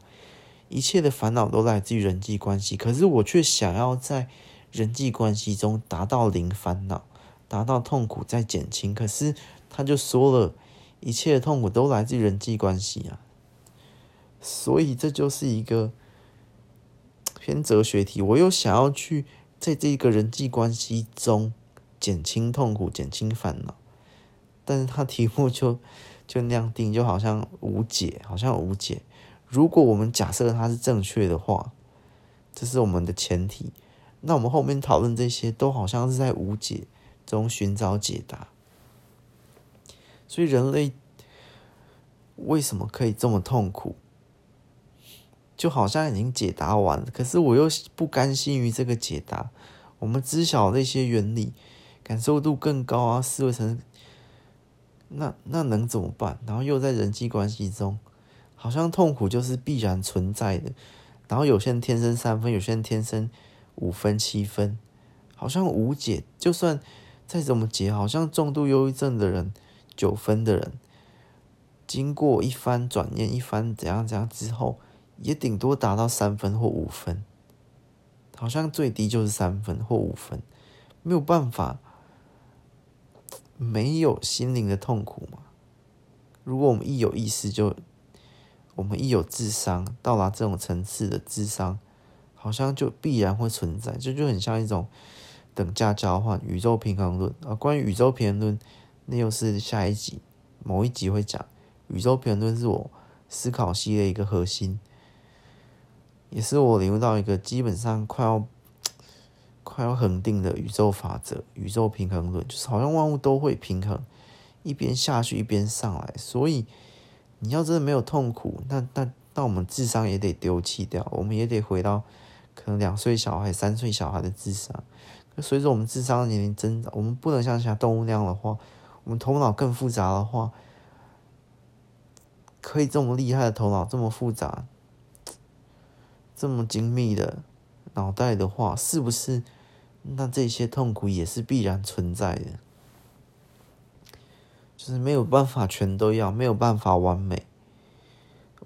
Speaker 1: 一切的烦恼都来自于人际关系。可是我却想要在人际关系中达到零烦恼，达到痛苦再减轻。可是他就说了。一切的痛苦都来自于人际关系啊，所以这就是一个偏哲学题。我又想要去在这个人际关系中减轻痛苦、减轻烦恼，但是他题目就就那样定，就好像无解，好像无解。如果我们假设它是正确的话，这是我们的前提，那我们后面讨论这些都好像是在无解中寻找解答。所以人类为什么可以这么痛苦？就好像已经解答完了，可是我又不甘心于这个解答。我们知晓那些原理，感受度更高啊，思维层，那那能怎么办？然后又在人际关系中，好像痛苦就是必然存在的。然后有些人天生三分，有些人天生五分、七分，好像无解。就算再怎么解，好像重度忧郁症的人。九分的人，经过一番转念，一番怎样怎样之后，也顶多达到三分或五分，好像最低就是三分或五分，没有办法，没有心灵的痛苦嘛。如果我们一有意识就，我们一有智商，到达这种层次的智商，好像就必然会存在，这，就很像一种等价交换、宇宙平衡论啊。关于宇宙平衡论。那又是下一集，某一集会讲宇宙平衡论是我思考系列一个核心，也是我领悟到一个基本上快要 (tsk) 快要恒定的宇宙法则。宇宙平衡论就是好像万物都会平衡，一边下去一边上来。所以你要真的没有痛苦，那那那我们智商也得丢弃掉，我们也得回到可能两岁小孩、三岁小孩的智商。随着我们智商的年龄增长，我们不能像其他动物那样的话。我们头脑更复杂的话，可以这么厉害的头脑，这么复杂、这么精密的脑袋的话，是不是？那这些痛苦也是必然存在的，就是没有办法全都要，没有办法完美，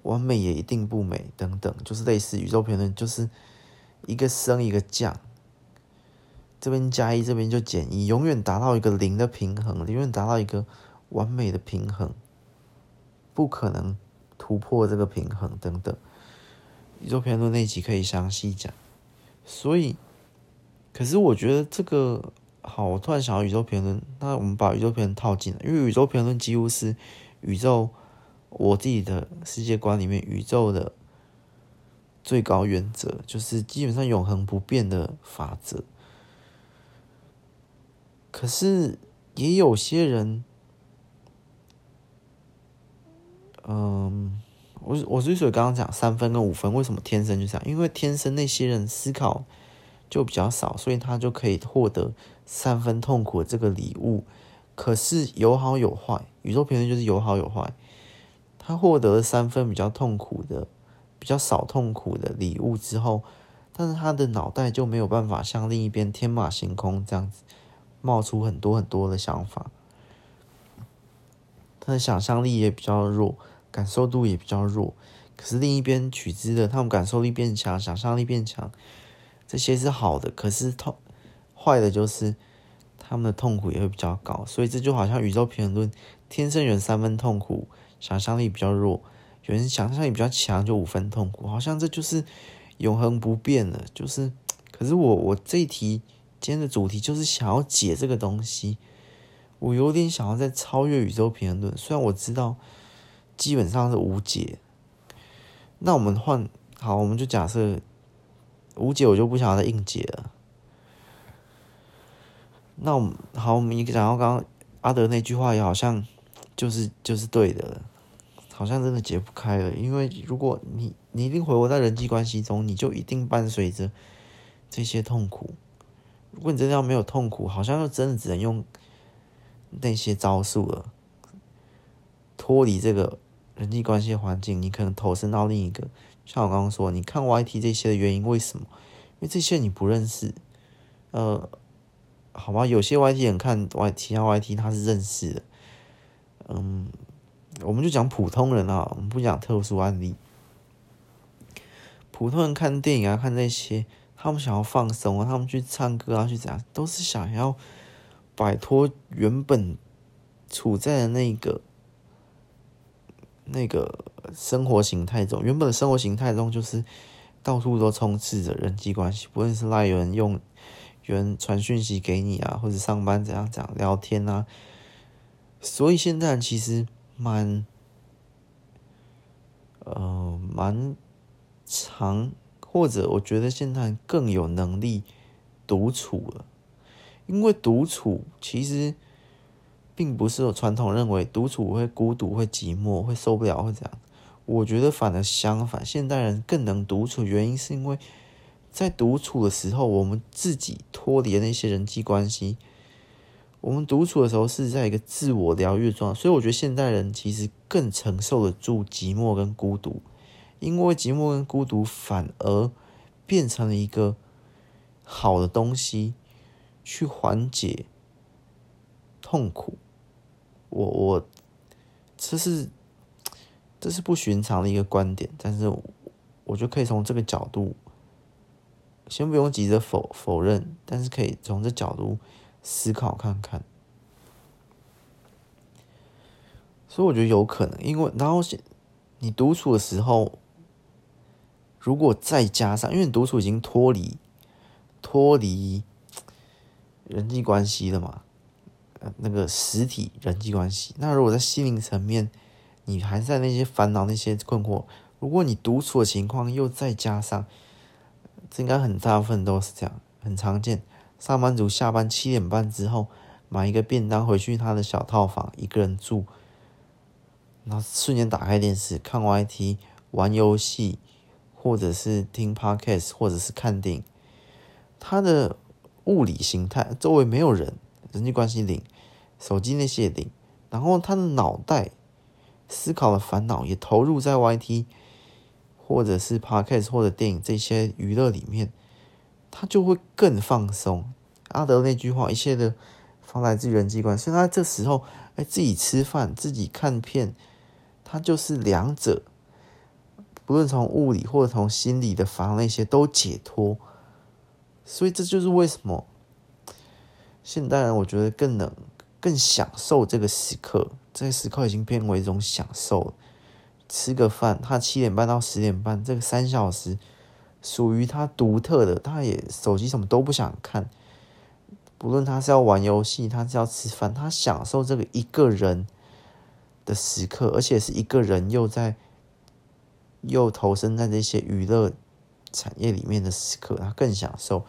Speaker 1: 完美也一定不美，等等，就是类似宇宙平衡，就是一个升一个降。这边加一，这边就减一，永远达到一个零的平衡，永远达到一个完美的平衡，不可能突破这个平衡等等。宇宙平衡论那集可以详细讲。所以，可是我觉得这个好，我突然想到宇宙平衡论，那我们把宇宙平衡套进来，因为宇宙平衡论几乎是宇宙我自己的世界观里面宇宙的最高原则，就是基本上永恒不变的法则。可是也有些人，嗯，我我之所以刚刚讲三分跟五分，为什么天生就这样？因为天生那些人思考就比较少，所以他就可以获得三分痛苦的这个礼物。可是有好有坏，宇宙平衡就是有好有坏。他获得了三分比较痛苦的、比较少痛苦的礼物之后，但是他的脑袋就没有办法像另一边天马行空这样子。冒出很多很多的想法，他的想象力也比较弱，感受度也比较弱。可是另一边取之的，他们感受力变强，想象力变强，这些是好的。可是痛坏的就是他们的痛苦也会比较高。所以这就好像宇宙平衡论，天生有人三分痛苦，想象力比较弱；有人想象力比较强，就五分痛苦。好像这就是永恒不变的。就是，可是我我这一题。今天的主题就是想要解这个东西，我有点想要再超越宇宙平衡论，虽然我知道基本上是无解。那我们换好，我们就假设无解，我就不想要再硬解了。那我们好，我们一个讲到刚刚阿德那句话，也好像就是就是对的，好像真的解不开了。因为如果你你一定回活在人际关系中，你就一定伴随着这些痛苦。如果你真的要没有痛苦，好像就真的只能用那些招数了，脱离这个人际关系环境，你可能投身到另一个。像我刚刚说，你看 YT 这些的原因，为什么？因为这些你不认识，呃。好吧，有些 YT 人看 YT，其他 YT 他是认识的。嗯，我们就讲普通人啊，我们不讲特殊案例。普通人看电影啊，看那些，他们想要放松啊，他们去唱歌啊，去怎样，都是想要摆脱原本处在的那个那个生活形态中。原本的生活形态中，就是到处都充斥着人际关系，不论是赖有人用。有人传讯息给你啊，或者上班怎样怎样聊天啊，所以现在其实蛮，呃，蛮长，或者我觉得现在更有能力独处了，因为独处其实并不是传统认为独处会孤独、会寂寞、会受不了、会怎样，我觉得反而相反，现代人更能独处，原因是因为。在独处的时候，我们自己脱离那些人际关系。我们独处的时候是在一个自我疗愈状态，所以我觉得现代人其实更承受得住寂寞跟孤独，因为寂寞跟孤独反而变成了一个好的东西，去缓解痛苦。我我这是这是不寻常的一个观点，但是我觉得可以从这个角度。先不用急着否否认，但是可以从这角度思考看看。所以我觉得有可能，因为然后你独处的时候，如果再加上，因为你独处已经脱离脱离人际关系了嘛，那个实体人际关系。那如果在心灵层面，你还在那些烦恼、那些困惑，如果你独处的情况又再加上。这应该很大部分都是这样，很常见。上班族下班七点半之后买一个便当回去他的小套房一个人住，然后瞬间打开电视看 YT 玩游戏，或者是听 Podcast，或者是看电影。他的物理形态周围没有人，人际关系零，手机那些零，然后他的脑袋思考的烦恼也投入在 YT。或者是 podcast 或者电影这些娱乐里面，他就会更放松。阿德那句话，一切的放来自人际关系。所以他这时候，哎，自己吃饭，自己看片，他就是两者，不论从物理或者从心理的烦恼那些都解脱。所以这就是为什么现代人我觉得更能更享受这个时刻，这个时刻已经变为一种享受。吃个饭，他七点半到十点半这个三小时属于他独特的，他也手机什么都不想看，不论他是要玩游戏，他是要吃饭，他享受这个一个人的时刻，而且是一个人又在又投身在这些娱乐产业里面的时刻，他更享受，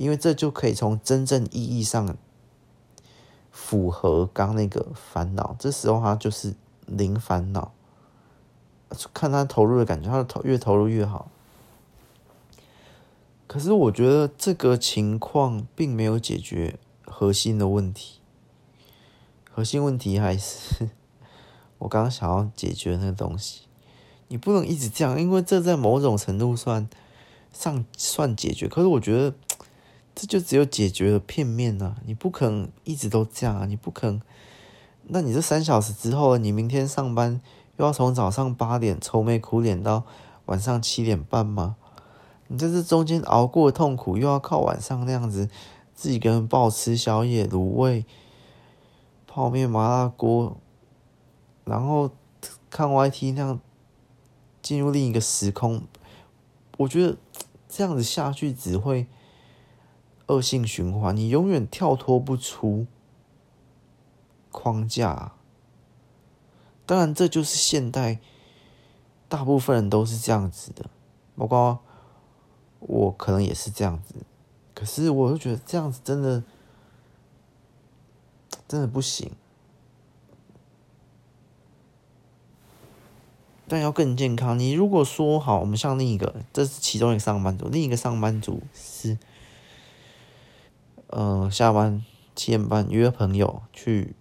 Speaker 1: 因为这就可以从真正意义上符合刚那个烦恼，这时候他就是零烦恼。看他投入的感觉，他的投越投入越好。可是我觉得这个情况并没有解决核心的问题。核心问题还是 (laughs) 我刚刚想要解决那个东西。你不能一直这样，因为这在某种程度算上算解决。可是我觉得这就只有解决了片面呐、啊，你不可能一直都这样啊，你不可能。那你这三小时之后，你明天上班？又要从早上八点愁眉苦脸到晚上七点半吗？你在这中间熬过痛苦，又要靠晚上那样子自己一个人暴吃宵夜、卤味、泡面、麻辣锅，然后看 YT 那样进入另一个时空。我觉得这样子下去只会恶性循环，你永远跳脱不出框架。当然，这就是现代大部分人都是这样子的，包括我可能也是这样子。可是，我就觉得这样子真的真的不行。但要更健康。你如果说好，我们像另一个，这是其中一个上班族，另一个上班族是，下班七点半约朋友去，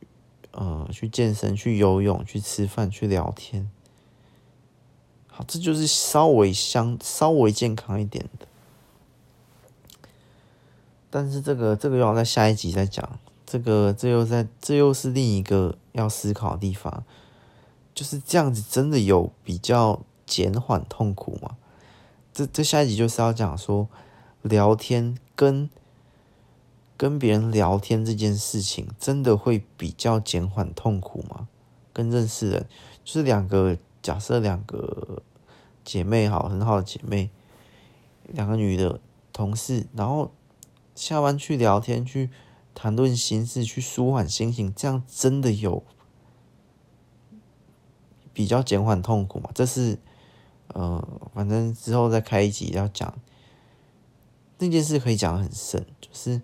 Speaker 1: 呃，去健身、去游泳、去吃饭、去聊天。好，这就是稍微相稍微健康一点的。但是这个这个要在下一集再讲。这个这又在这又是另一个要思考的地方。就是这样子，真的有比较减缓痛苦吗？这这下一集就是要讲说，聊天跟跟别人聊天这件事情，真的会比较减缓痛苦吗？跟认识人，就是两个假设两个姐妹好，很好的姐妹，两个女的同事，然后下班去聊天，去谈论心事，去舒缓心情，这样真的有？比较减缓痛苦吗，这是，呃，反正之后再开一集要讲那件事，可以讲得很深，就是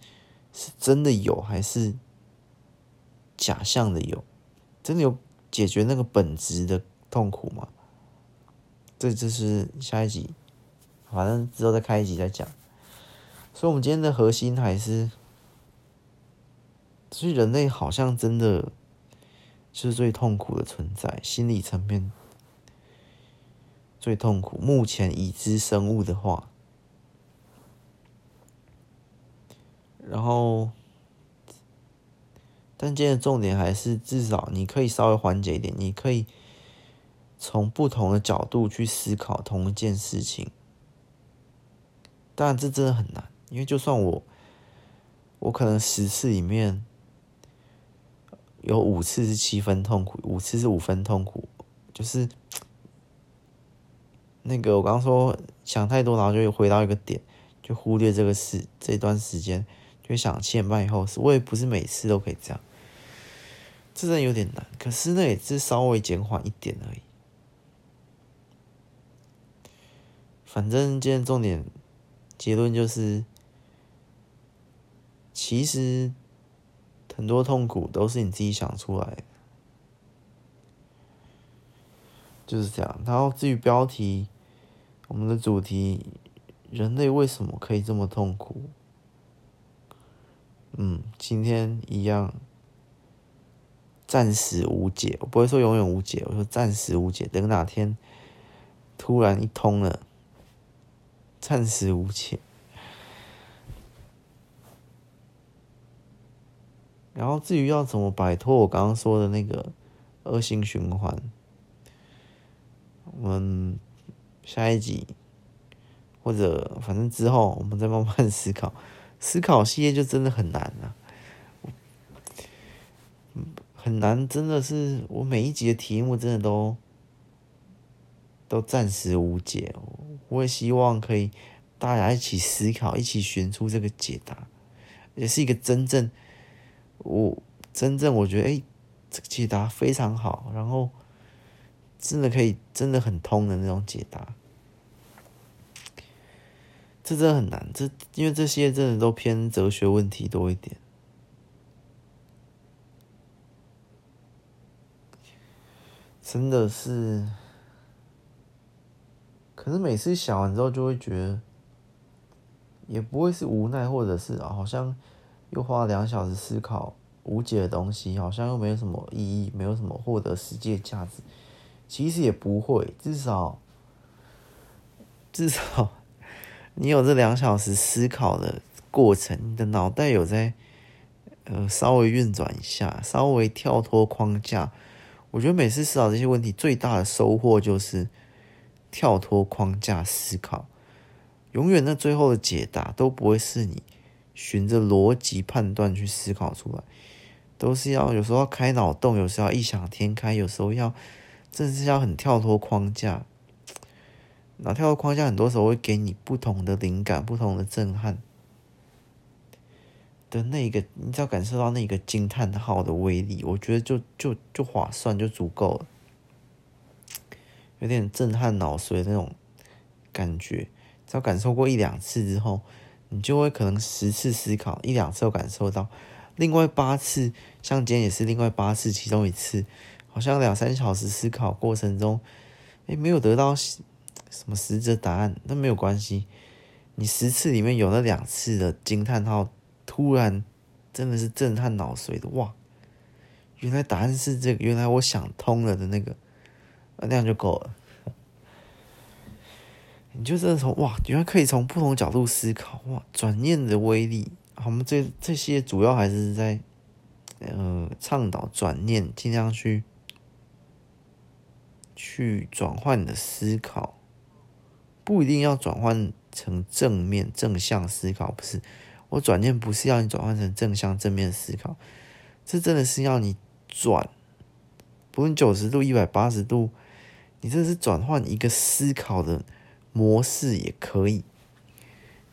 Speaker 1: 是真的有还是假象的有，真的有解决那个本质的痛苦吗？这这是下一集，反正之后再开一集再讲。所以，我们今天的核心还是，所以人类好像真的。是最痛苦的存在，心理层面最痛苦。目前已知生物的话，然后，但今天的重点还是，至少你可以稍微缓解一点，你可以从不同的角度去思考同一件事情。当然，这真的很难，因为就算我，我可能十次里面。有五次是七分痛苦，五次是五分痛苦，就是那个我刚刚说想太多，然后就回到一个点，就忽略这个事，这段时间就想七点半以后，我也不是每次都可以这样，这真有点难，可是那也是稍微减缓一点而已。反正今天重点结论就是，其实。很多痛苦都是你自己想出来的，就是这样。然后至于标题，我们的主题，人类为什么可以这么痛苦？嗯，今天一样，暂时无解。我不会说永远无解，我说暂时无解。等哪天突然一通了，暂时无解。然后至于要怎么摆脱我刚刚说的那个恶性循环，我们下一集或者反正之后我们再慢慢思考。思考系列就真的很难啊，很难，真的是我每一集的题目真的都都暂时无解。我也希望可以大家一起思考，一起寻出这个解答，也是一个真正。我真正我觉得，哎、这个解答非常好，然后真的可以，真的很通的那种解答。这真的很难，这因为这些真的都偏哲学问题多一点。真的是，可是每次想完之后，就会觉得，也不会是无奈，或者是好像。又花两小时思考无解的东西，好像又没有什么意义，没有什么获得实际的价值。其实也不会，至少至少你有这两小时思考的过程，你的脑袋有在呃稍微运转一下，稍微跳脱框架。我觉得每次思考这些问题，最大的收获就是跳脱框架思考。永远那最后的解答都不会是你。循着逻辑判断去思考出来，都是要有时候要开脑洞，有时候要异想天开，有时候要，真的是要很跳脱框架。那跳脱框架，很多时候会给你不同的灵感、不同的震撼的那个，你只要感受到那个惊叹号的威力，我觉得就就就划算，就足够了。有点震撼脑髓的那种感觉，只要感受过一两次之后。你就会可能十次思考一两次，感受到，另外八次，像今天也是另外八次，其中一次好像两三小时思考过程中，诶，没有得到什么实则答案，那没有关系。你十次里面有那两次的惊叹号，突然真的是震撼脑髓的哇！原来答案是这个，原来我想通了的那个，那样就够了。(laughs) 你就真的从哇，原来可以从不同角度思考哇，转念的威力。我们这这些主要还是在呃倡导转念，尽量去去转换你的思考，不一定要转换成正面正向思考，不是。我转念不是要你转换成正向正面思考，这真的是要你转，不论九十度、一百八十度，你这是转换一个思考的模式也可以，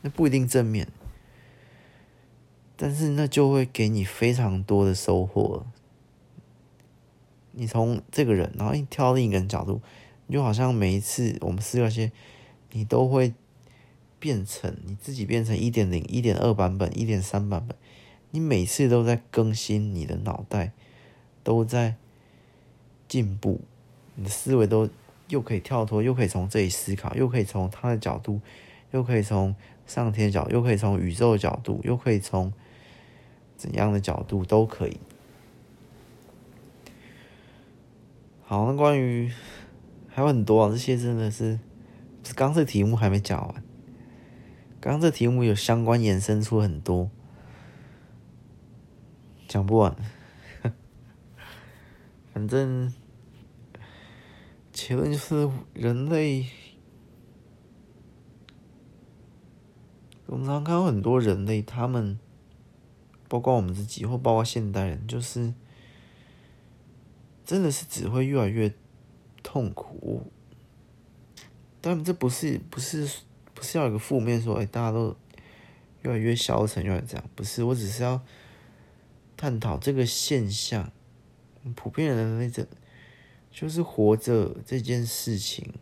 Speaker 1: 那不一定正面，但是那就会给你非常多的收获。你从这个人，然后你跳另一个人角度，你就好像每一次我们思考一些，你都会变成你自己变成一点零、一点二版本、一点三版本，你每次都在更新你的脑袋，都在进步，你的思维都。又可以跳脱，又可以从这里思考，又可以从他的角度，又可以从上天角，又可以从宇宙的角度，又可以从怎样的角度都可以。好，那关于还有很多啊，这些真的是，刚这题目还没讲完，刚这题目有相关延伸出很多，讲不完，(laughs) 反正。结论就是，人类，我们常看到很多人类，他们，包括我们自己，或包括现代人，就是，真的是只会越来越痛苦。但这不是，不是，不是要有个负面说，哎，大家都越来越消沉，越来越这样，不是，我只是要探讨这个现象，普遍人类这。就是活着这件事情，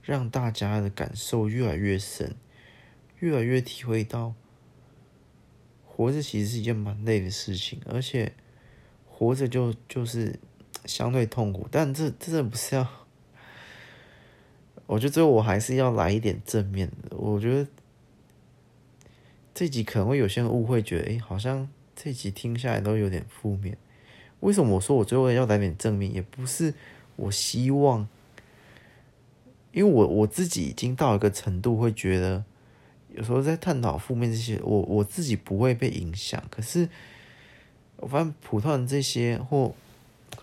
Speaker 1: 让大家的感受越来越深，越来越体会到，活着其实是一件蛮累的事情，而且活着就就是相对痛苦。但这这真的不是要，我觉得最后我还是要来一点正面的。我觉得这集可能会有些人误会，觉得哎，好像这集听下来都有点负面。为什么我说我最后要来点正面？也不是我希望，因为我我自己已经到一个程度，会觉得有时候在探讨负面这些，我我自己不会被影响。可是我发现普通人这些，或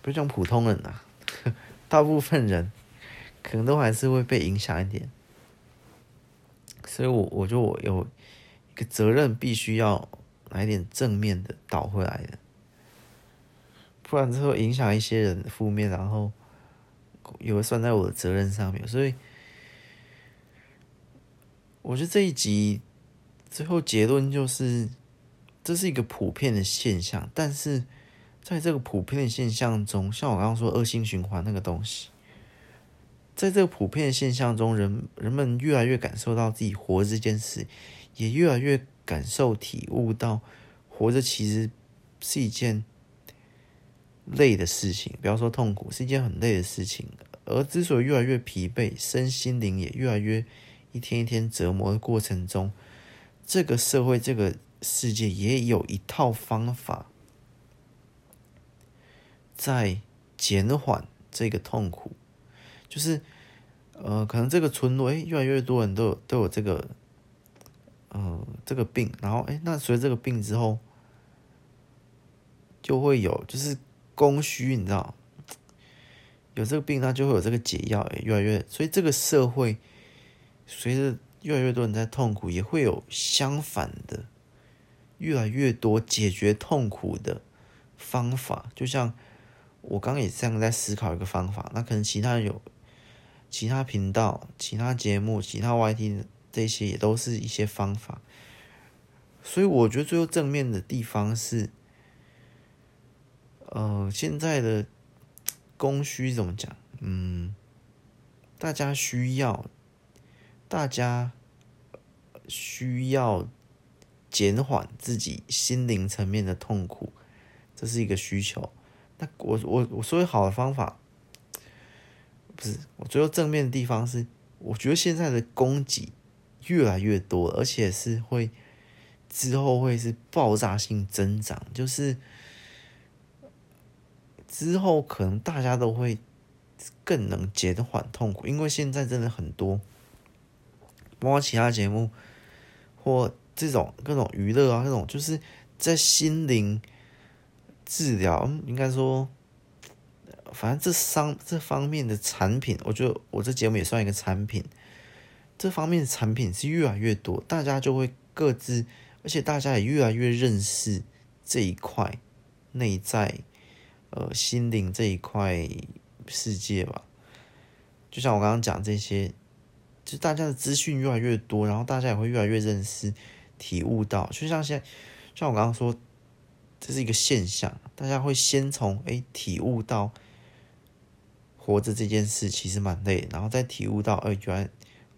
Speaker 1: 不讲普通人啊，(laughs) 大部分人可能都还是会被影响一点。所以我我就我有一个责任，必须要来点正面的导回来的。不然之后影响一些人负面，然后也会算在我的责任上面，所以我觉得这一集最后结论就是，这是一个普遍的现象，但是在这个普遍的现象中，像我刚刚说恶性循环那个东西，在这个普遍现象中，人人们越来越感受到自己活着这件事，也越来越感受体悟到活着其实是一件。累的事情，不要说痛苦，是一件很累的事情。而之所以越来越疲惫，身心灵也越来越一天一天折磨的过程中，这个社会、这个世界也有一套方法在减缓这个痛苦。就是，呃，可能这个村落，诶，越来越多人都有都有这个，呃，这个病。然后，诶，那随着这个病之后，就会有，就是。供需，你知道，有这个病，那就会有这个解药，也越来越，所以这个社会随着越来越多人在痛苦，也会有相反的越来越多解决痛苦的方法。就像我刚刚也这样在思考一个方法，那可能其他人有其他频道、其他节目、其他 YT 这些也都是一些方法。所以我觉得最后正面的地方是。呃，现在的供需怎么讲？嗯，大家需要，大家需要减缓自己心灵层面的痛苦，这是一个需求。那我我我说好的方法，不是我最后正面的地方是，我觉得现在的供给越来越多，而且是会之后会是爆炸性增长，就是之后可能大家都会更能减缓痛苦，因为现在真的很多，包括其他节目或这种各种娱乐啊，这种就是在心灵。治疗，应该说，反正这商这方面的产品，我觉得我这节目也算一个产品。这方面的产品是越来越多，大家就会各自，而且大家也越来越认识这一块内在，呃，心灵这一块世界吧。就像我刚刚讲这些，就大家的资讯越来越多，然后大家也会越来越认识、体悟到。就像现在，像我刚刚说。这是一个现象，大家会先从诶体悟到活着这件事其实蛮累，然后再体悟到呃原来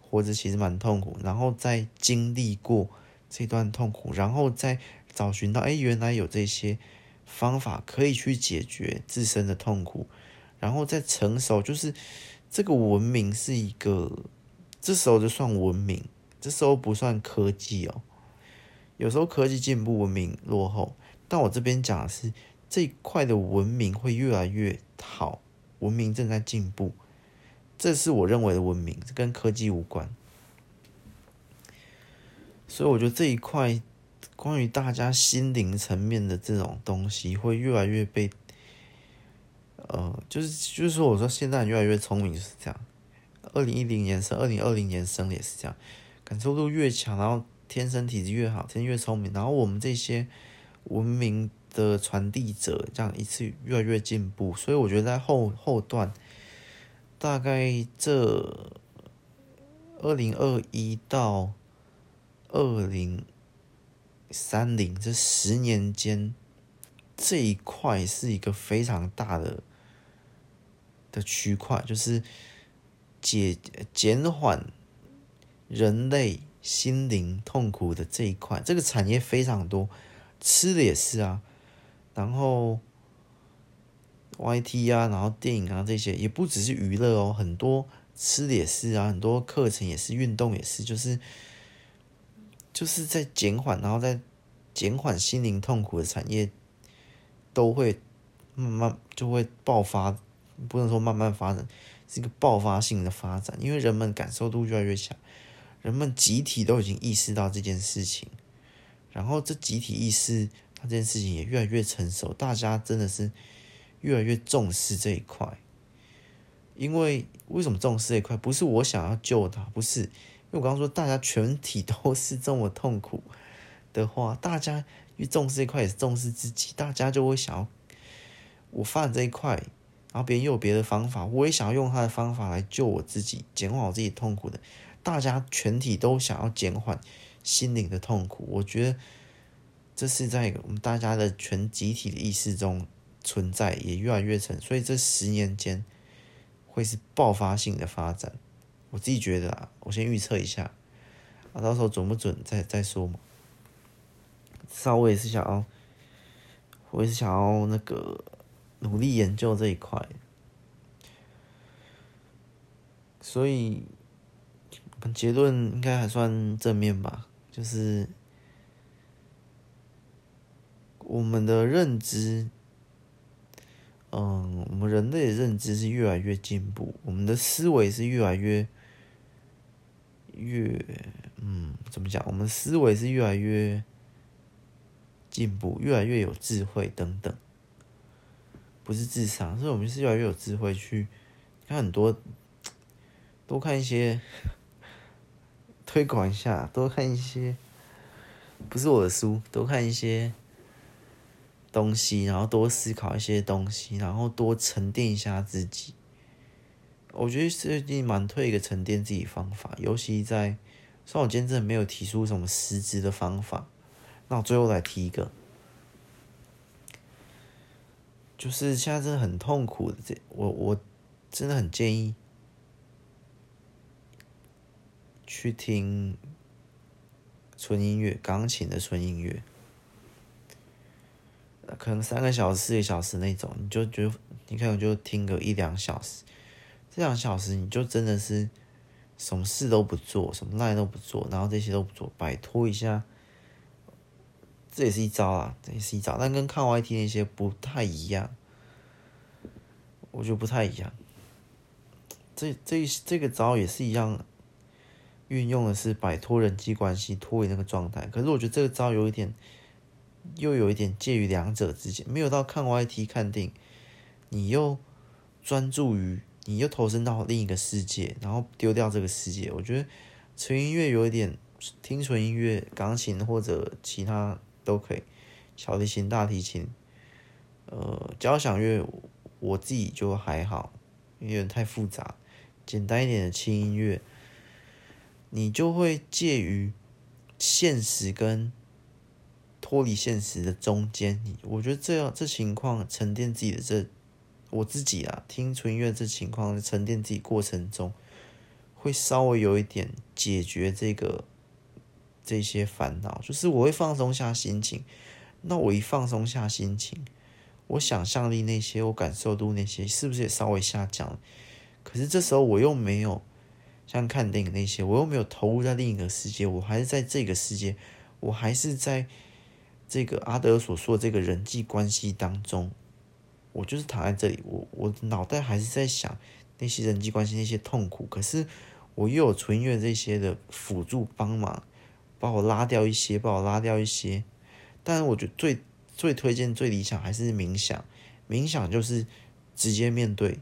Speaker 1: 活着其实蛮痛苦，然后再经历过这段痛苦，然后再找寻到诶原来有这些方法可以去解决自身的痛苦，然后再成熟，就是这个文明是一个这时候就算文明，这时候不算科技哦，有时候科技进步，文明落后。但我这边讲的是这一块的文明会越来越好，文明正在进步，这是我认为的文明，跟科技无关。所以我觉得这一块关于大家心灵层面的这种东西会越来越被，呃，就是就是说，我说现在越来越聪明就是这样。二零一零年生，二零二零年生也是这样，感受度越强，然后天生体质越好，天生越聪明，然后我们这些。文明的传递者，这样一次越来越进步，所以我觉得在后后段，大概这二零二一到二零三零这十年间，这一块是一个非常大的的区块，就是解减缓人类心灵痛苦的这一块，这个产业非常多。吃的也是啊，然后 YT 啊，然后电影啊这些也不只是娱乐哦，很多吃的也是啊，很多课程也是，运动也是，就是就是在减缓，然后在减缓心灵痛苦的产业都会慢慢就会爆发，不能说慢慢发展，是一个爆发性的发展，因为人们感受度越来越强，人们集体都已经意识到这件事情。然后这集体意识，这件事情也越来越成熟，大家真的是越来越重视这一块。因为为什么重视这一块？不是我想要救他，不是。因为我刚刚说大家全体都是这么痛苦的话，大家越重视这一块，也是重视自己，大家就会想要我发展这一块，然后别人又有别的方法，我也想要用他的方法来救我自己，减缓我自己痛苦的。大家全体都想要减缓。心灵的痛苦，我觉得这是在我们大家的全集体的意识中存在，也越来越成。所以这十年间会是爆发性的发展。我自己觉得啊，我先预测一下，啊，到时候准不准再再说嘛。至少我也是想要，我也是想要那个努力研究这一块。所以结论应该还算正面吧。就是我们的认知，嗯，我们人类的认知是越来越进步，我们的思维是越来越越，嗯，怎么讲？我们思维是越来越进步，越来越有智慧等等，不是智商，所以我们是越来越有智慧去看很多，多看一些。(laughs) 推广一下，多看一些，不是我的书，多看一些东西，然后多思考一些东西，然后多沉淀一下自己。我觉得最近蛮推一个沉淀自己方法，尤其在，虽然我今天真的没有提出什么实质的方法，那我最后来提一个，就是现在真的很痛苦的，这我我真的很建议。去听纯音乐，钢琴的纯音乐，可能三个小时、四个小时那种，你就觉得你可能就听个一两小时，这两小时你就真的是什么事都不做，什么赖都不做，然后这些都不做，摆脱一下，这也是一招啊，这也是一招，但跟看 YT 那些不太一样，我觉得不太一样。这这这个招也是一样。运用的是摆脱人际关系，脱离那个状态。可是我觉得这个招有一点，又有一点介于两者之间，没有到看 YT 看定，你又专注于，你又投身到另一个世界，然后丢掉这个世界。我觉得纯音乐有一点，听纯音乐，钢琴或者其他都可以，小提琴、大提琴，呃，交响乐我自己就还好，有点太复杂，简单一点的轻音乐。你就会介于现实跟脱离现实的中间，我觉得这样这情况沉淀自己的这我自己啊，听纯音乐这情况沉淀自己过程中，会稍微有一点解决这个这些烦恼，就是我会放松下心情。那我一放松下心情，我想象力那些，我感受度那些，是不是也稍微下降？可是这时候我又没有。像看电影那些，我又没有投入在另一个世界，我还是在这个世界，我还是在这个阿德所说的这个人际关系当中，我就是躺在这里，我我脑袋还是在想那些人际关系那些痛苦，可是我又有纯音乐这些的辅助帮忙，把我拉掉一些，把我拉掉一些。但是我觉得最最推荐、最理想还是冥想，冥想就是直接面对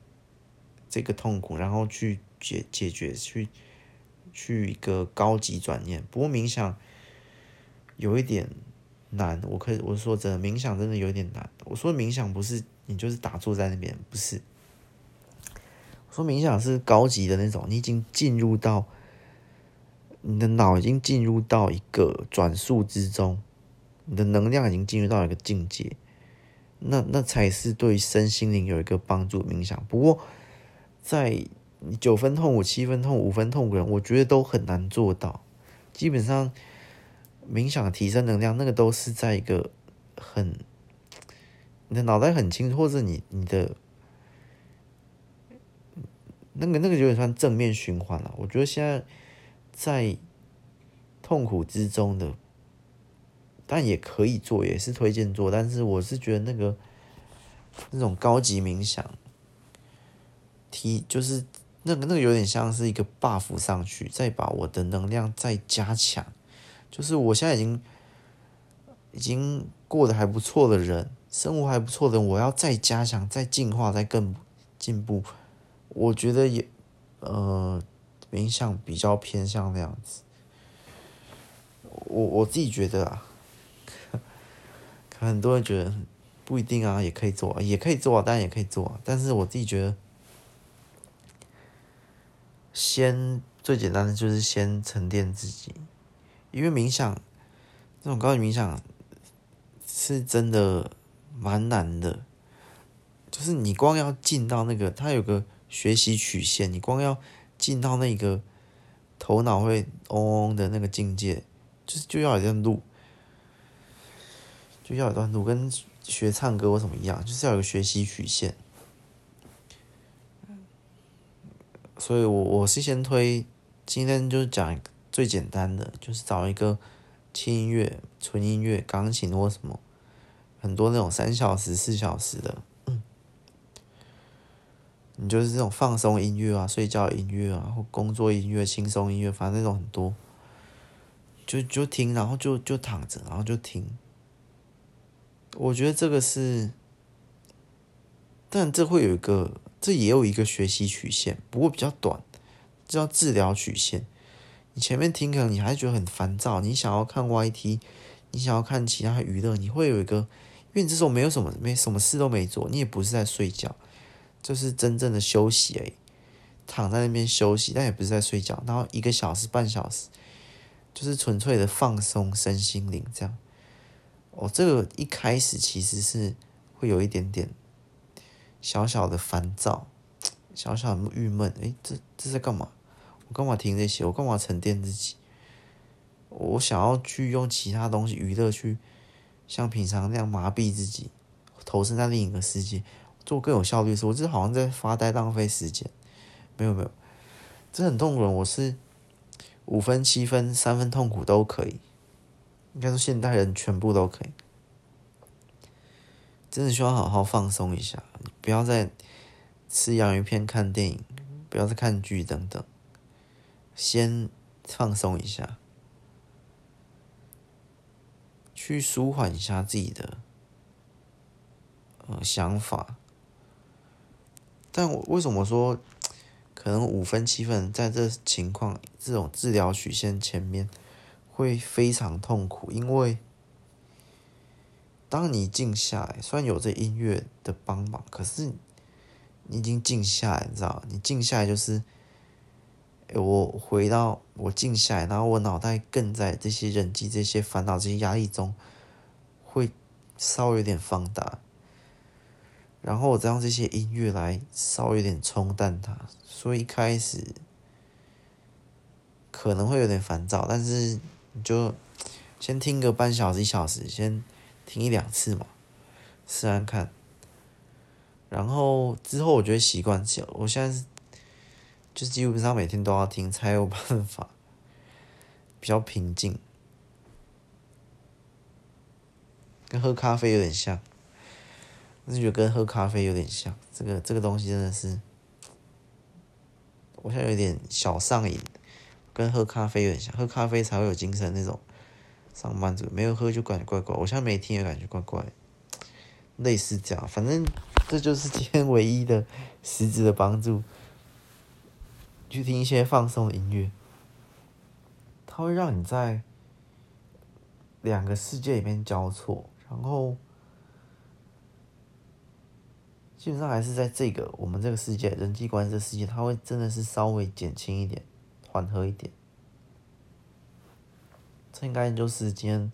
Speaker 1: 这个痛苦，然后去。解解决去去一个高级转念，不过冥想有一点难。我可以我说真的，冥想真的有点难。我说冥想不是你就是打坐在那边，不是。说冥想是高级的那种，你已经进入到你的脑已经进入到一个转速之中，你的能量已经进入到一个境界，那那才是对身心灵有一个帮助。冥想不过在。九分痛苦、七分痛、五分痛苦的人，我觉得都很难做到。基本上，冥想提升能量，那个都是在一个很你的脑袋很清，或者你你的那个那个有点算正面循环了。我觉得现在在痛苦之中的，但也可以做，也是推荐做。但是我是觉得那个那种高级冥想提就是。那个那个有点像是一个 buff 上去，再把我的能量再加强。就是我现在已经已经过得还不错的人，生活还不错的人，我要再加强、再进化、再更进步。我觉得也呃，冥想比较偏向那样子。我我自己觉得啊，(laughs) 很多人觉得不一定啊，也可以做，也可以做，当然也可以做。但是我自己觉得。先最简单的就是先沉淀自己，因为冥想这种高级冥想是真的蛮难的，就是你光要进到那个，它有个学习曲线，你光要进到那个头脑会嗡嗡的那个境界，就是就要一段路，就要一段路，跟学唱歌或什么一样，就是要有个学习曲线。所以我，我是先推，今天就是讲最简单的，就是找一个轻音乐、纯音乐、钢琴或什么，很多那种三小时、四小时的，嗯，你就是这种放松音乐啊、睡觉音乐啊，或工作音乐、轻松音乐，反正那种很多，就就听，然后就就躺着，然后就听。我觉得这个是，但这会有一个。这也有一个学习曲线，不过比较短，叫治疗曲线。你前面听可能你还觉得很烦躁，你想要看 YT，你想要看其他娱乐，你会有一个，因为你这时候没有什么，没什么事都没做，你也不是在睡觉，就是真正的休息而已，躺在那边休息，但也不是在睡觉。然后一个小时、半小时，就是纯粹的放松身心灵这样。哦，这个一开始其实是会有一点点。小小的烦躁，小小的郁闷，诶，这这在干嘛？我干嘛听这些？我干嘛沉淀自己？我想要去用其他东西娱乐去，像平常那样麻痹自己，投身在另一个世界，做更有效率的事。我这好像在发呆浪费时间，没有没有，这很痛苦。我是五分、七分、三分痛苦都可以，应该说现代人全部都可以。真的需要好好放松一下，不要再吃洋芋片、看电影，不要再看剧等等，先放松一下。去舒缓一下自己的呃想法，但我为什么说可能五分七分在这情况这种治疗曲线前面会非常痛苦？因为当你静下来，虽然有这音乐的帮忙，可是你已经静下来，你知道？你静下来就是。我回到我静下来，然后我脑袋更在这些人际、这些烦恼、这些压力中，会稍微有点放大。然后我再用这些音乐来稍微有点冲淡它，所以一开始可能会有点烦躁，但是你就先听个半小时、一小时，先听一两次嘛，试试看。然后之后我觉得习惯起来，我现在是。就是基本上每天都要听，才有办法比较平静，跟喝咖啡有点像，我是觉得跟喝咖啡有点像。这个这个东西真的是，我现在有点小上瘾，跟喝咖啡有点像，喝咖啡才会有精神那种。上班族没有喝就感觉怪怪，我现在没听也感觉怪怪，类似这样。反正这就是今天唯一的实质的帮助。去听一些放松的音乐，它会让你在两个世界里面交错，然后基本上还是在这个我们这个世界人际关系的世界，它会真的是稍微减轻一点，缓和一点。这应该就是今天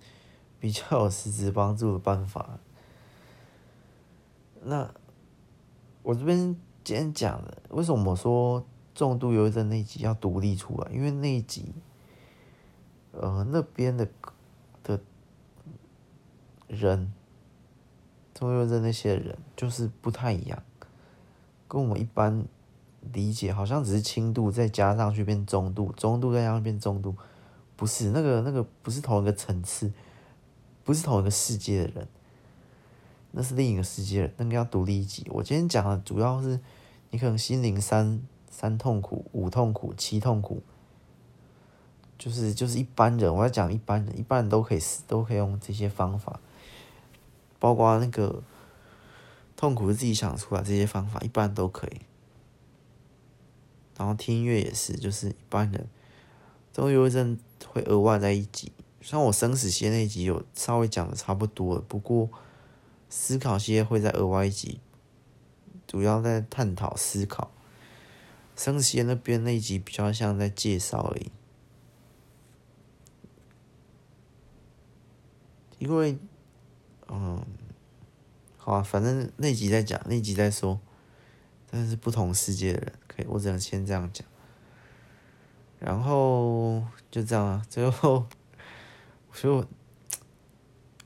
Speaker 1: 比较有实质帮助的办法。那我这边今天讲的，为什么我说？重度忧郁症那一集要独立出来，因为那一集，呃，那边的的人，重度忧郁症那些人就是不太一样，跟我们一般理解好像只是轻度再加上去变中度，中度再加上变重度，不是那个那个不是同一个层次，不是同一个世界的人，那是另一个世界，那个要独立一集。我今天讲的主要是你可能心灵三。三痛苦、五痛苦、七痛苦，就是就是一般人，我要讲一般人，一般人都可以都可以用这些方法，包括那个痛苦是自己想出来这些方法，一般人都可以。然后听音乐也是，就是一般人，都有一阵会额外在一集，像我生死线那一集有稍微讲的差不多了，不过思考些会在额外一集，主要在探讨思考。生死那边那一集比较像在介绍而已，因为，嗯，好啊，反正那集在讲，那集在说，但是不同世界的人，可以，我只能先这样讲，然后就这样啊，最后，所以我，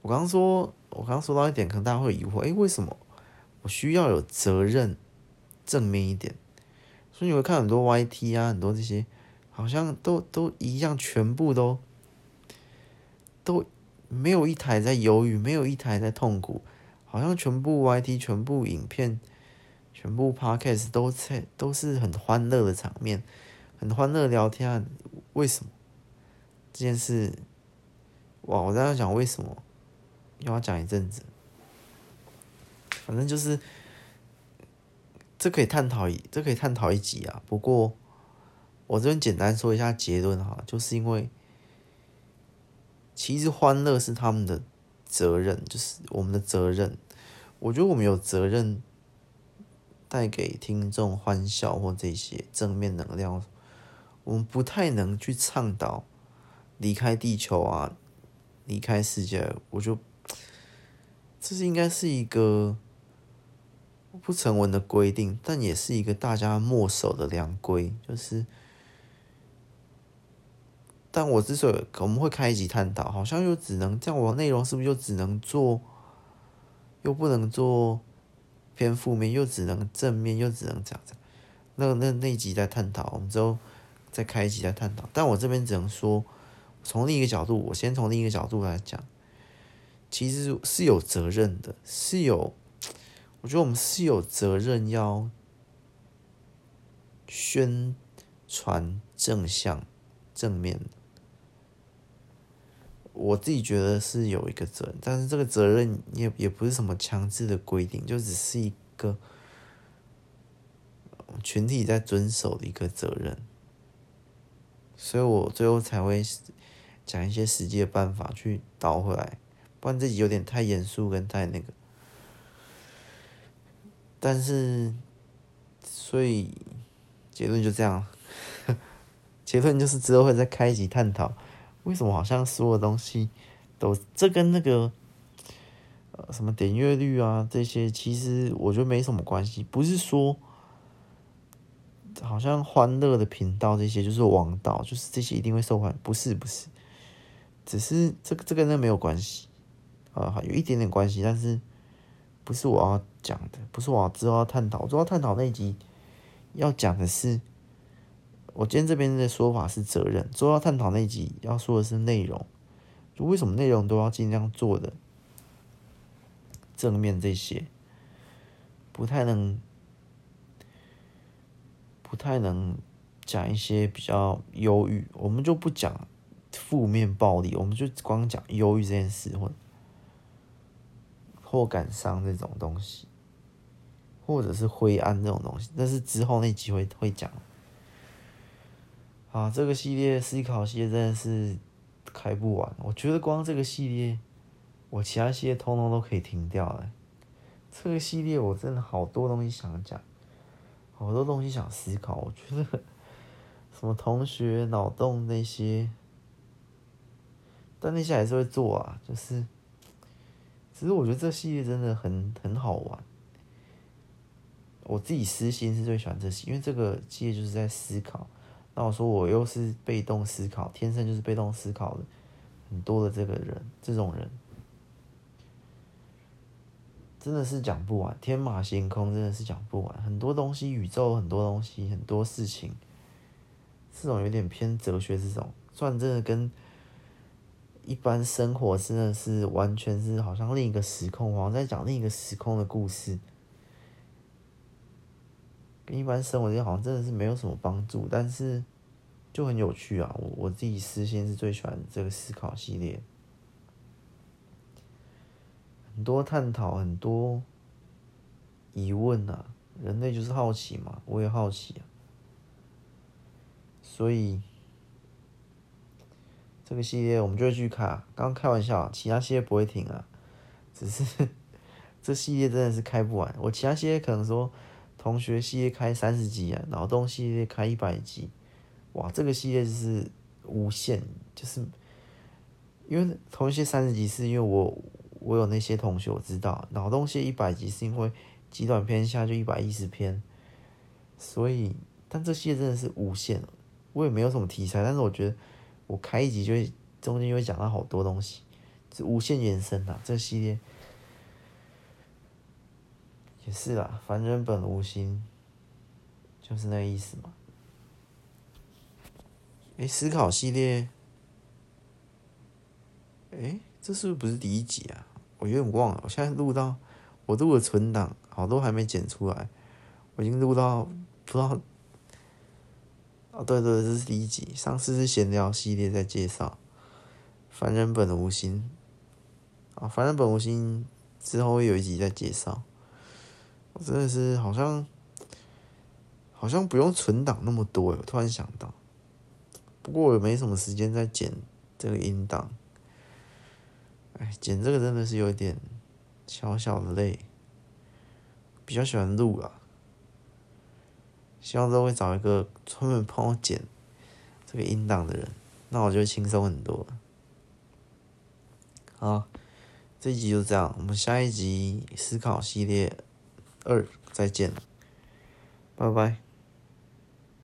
Speaker 1: 我刚说，我刚说到一点，可能大家会疑惑，诶，为什么我需要有责任，正面一点？所以你会看很多 YT 啊，很多这些，好像都都一样，全部都都没有一台在犹豫，没有一台在痛苦，好像全部 YT、全部影片、全部 Podcast 都在都是很欢乐的场面，很欢乐聊天啊。为什么这件事？哇！我在想为什么，又要讲一阵子，反正就是。这可以探讨一，这可以探讨一集啊。不过我这边简单说一下结论哈，就是因为其实欢乐是他们的责任，就是我们的责任。我觉得我们有责任带给听众欢笑或这些正面能量。我们不太能去倡导离开地球啊，离开世界。我就这是应该是一个。不成文的规定，但也是一个大家默守的良规，就是但我之所以我们会开一集探讨，好像又只能这样，我内容是不是就只能做，又不能做偏负面，又只能正面，又只能这样子。那那那集在探讨，我们之后再开一集再探讨。但我这边只能说，从另一个角度，我先从另一个角度来讲，其实是有责任的，是有，我觉得我们是有责任要宣传正向。正面，我自己觉得是有一个责任，但是这个责任也也不是什么强制的规定，就只是一个群体在遵守的一个责任，所以我最后才会讲一些实际的办法去倒回来，不然自己有点太严肃跟太那个，但是，所以结论就这样。(laughs) 结论就是之后会再开一集探讨，为什么好像所有东西都这跟那个呃什么点阅率啊这些，其实我觉得没什么关系。不是说好像欢乐的频道这些就是王道，就是这些一定会受欢迎，不是不是，只是这个这跟那没有关系啊，有一点点关系，但是不是我要讲的，不是我要之后要探讨，我之后要探讨那一集要讲的是。我今天这边的说法是责任，主要探讨那一集要说的是内容，就为什么内容都要尽量做的正面这些，不太能不太能讲一些比较忧郁，我们就不讲负面暴力，我们就光讲忧郁这件事或或感伤这种东西，或者是灰暗这种东西，但是之后那集会会讲。啊，这个系列思考系列真的是开不完。我觉得光这个系列，我其他系列通通都可以停掉了。这个系列我真的好多东西想讲，好多东西想思考。我觉得什么同学脑洞那些，但那些还是会做啊。就是，其实我觉得这系列真的很很好玩。我自己私心是最喜欢这系，因为这个系列就是在思考。那我说我又是被动思考，天生就是被动思考的很多的这个人，这种人真的是讲不完，天马行空真的是讲不完，很多东西，宇宙很多东西，很多事情，这种有点偏哲学这种，虽然真的跟一般生活真的是完全是好像另一个时空，好像在讲另一个时空的故事。跟一般生活好像真的是没有什么帮助，但是就很有趣啊！我我自己私心是最喜欢这个思考系列，很多探讨，很多疑问啊！人类就是好奇嘛，我也好奇啊，所以这个系列我们就会去看。刚刚开玩笑，其他系列不会停啊，只是 (laughs) 这系列真的是开不完。我其他系列可能说。同学系列开三十集啊，脑洞系列开一百集，哇，这个系列就是无限，就是因为同学三十集是因为我我有那些同学我知道，脑洞系列一百集是因为极短篇下就一百一十篇，所以但这系列真的是无限，我也没有什么题材，但是我觉得我开一集就会中间就会讲到好多东西，是无限延伸的这个系列。也是啦，凡人本无心，就是那个意思嘛。哎，思考系列，哎，这是不是不是第一集啊？我有点忘了。我现在录到，我录的存档好多还没剪出来，我已经录到不知道。哦，对对，这是第一集。上次是闲聊系列在介绍，凡人本无心。啊，凡人本无心之后会有一集在介绍。我真的是好像，好像不用存档那么多。我突然想到，不过我也没什么时间在剪这个音档。哎，剪这个真的是有点小小的累。比较喜欢录啊，希望之后会找一个专门帮我剪这个音档的人，那我就轻松很多。好，这一集就这样，我们下一集思考系列。二，再见，拜拜。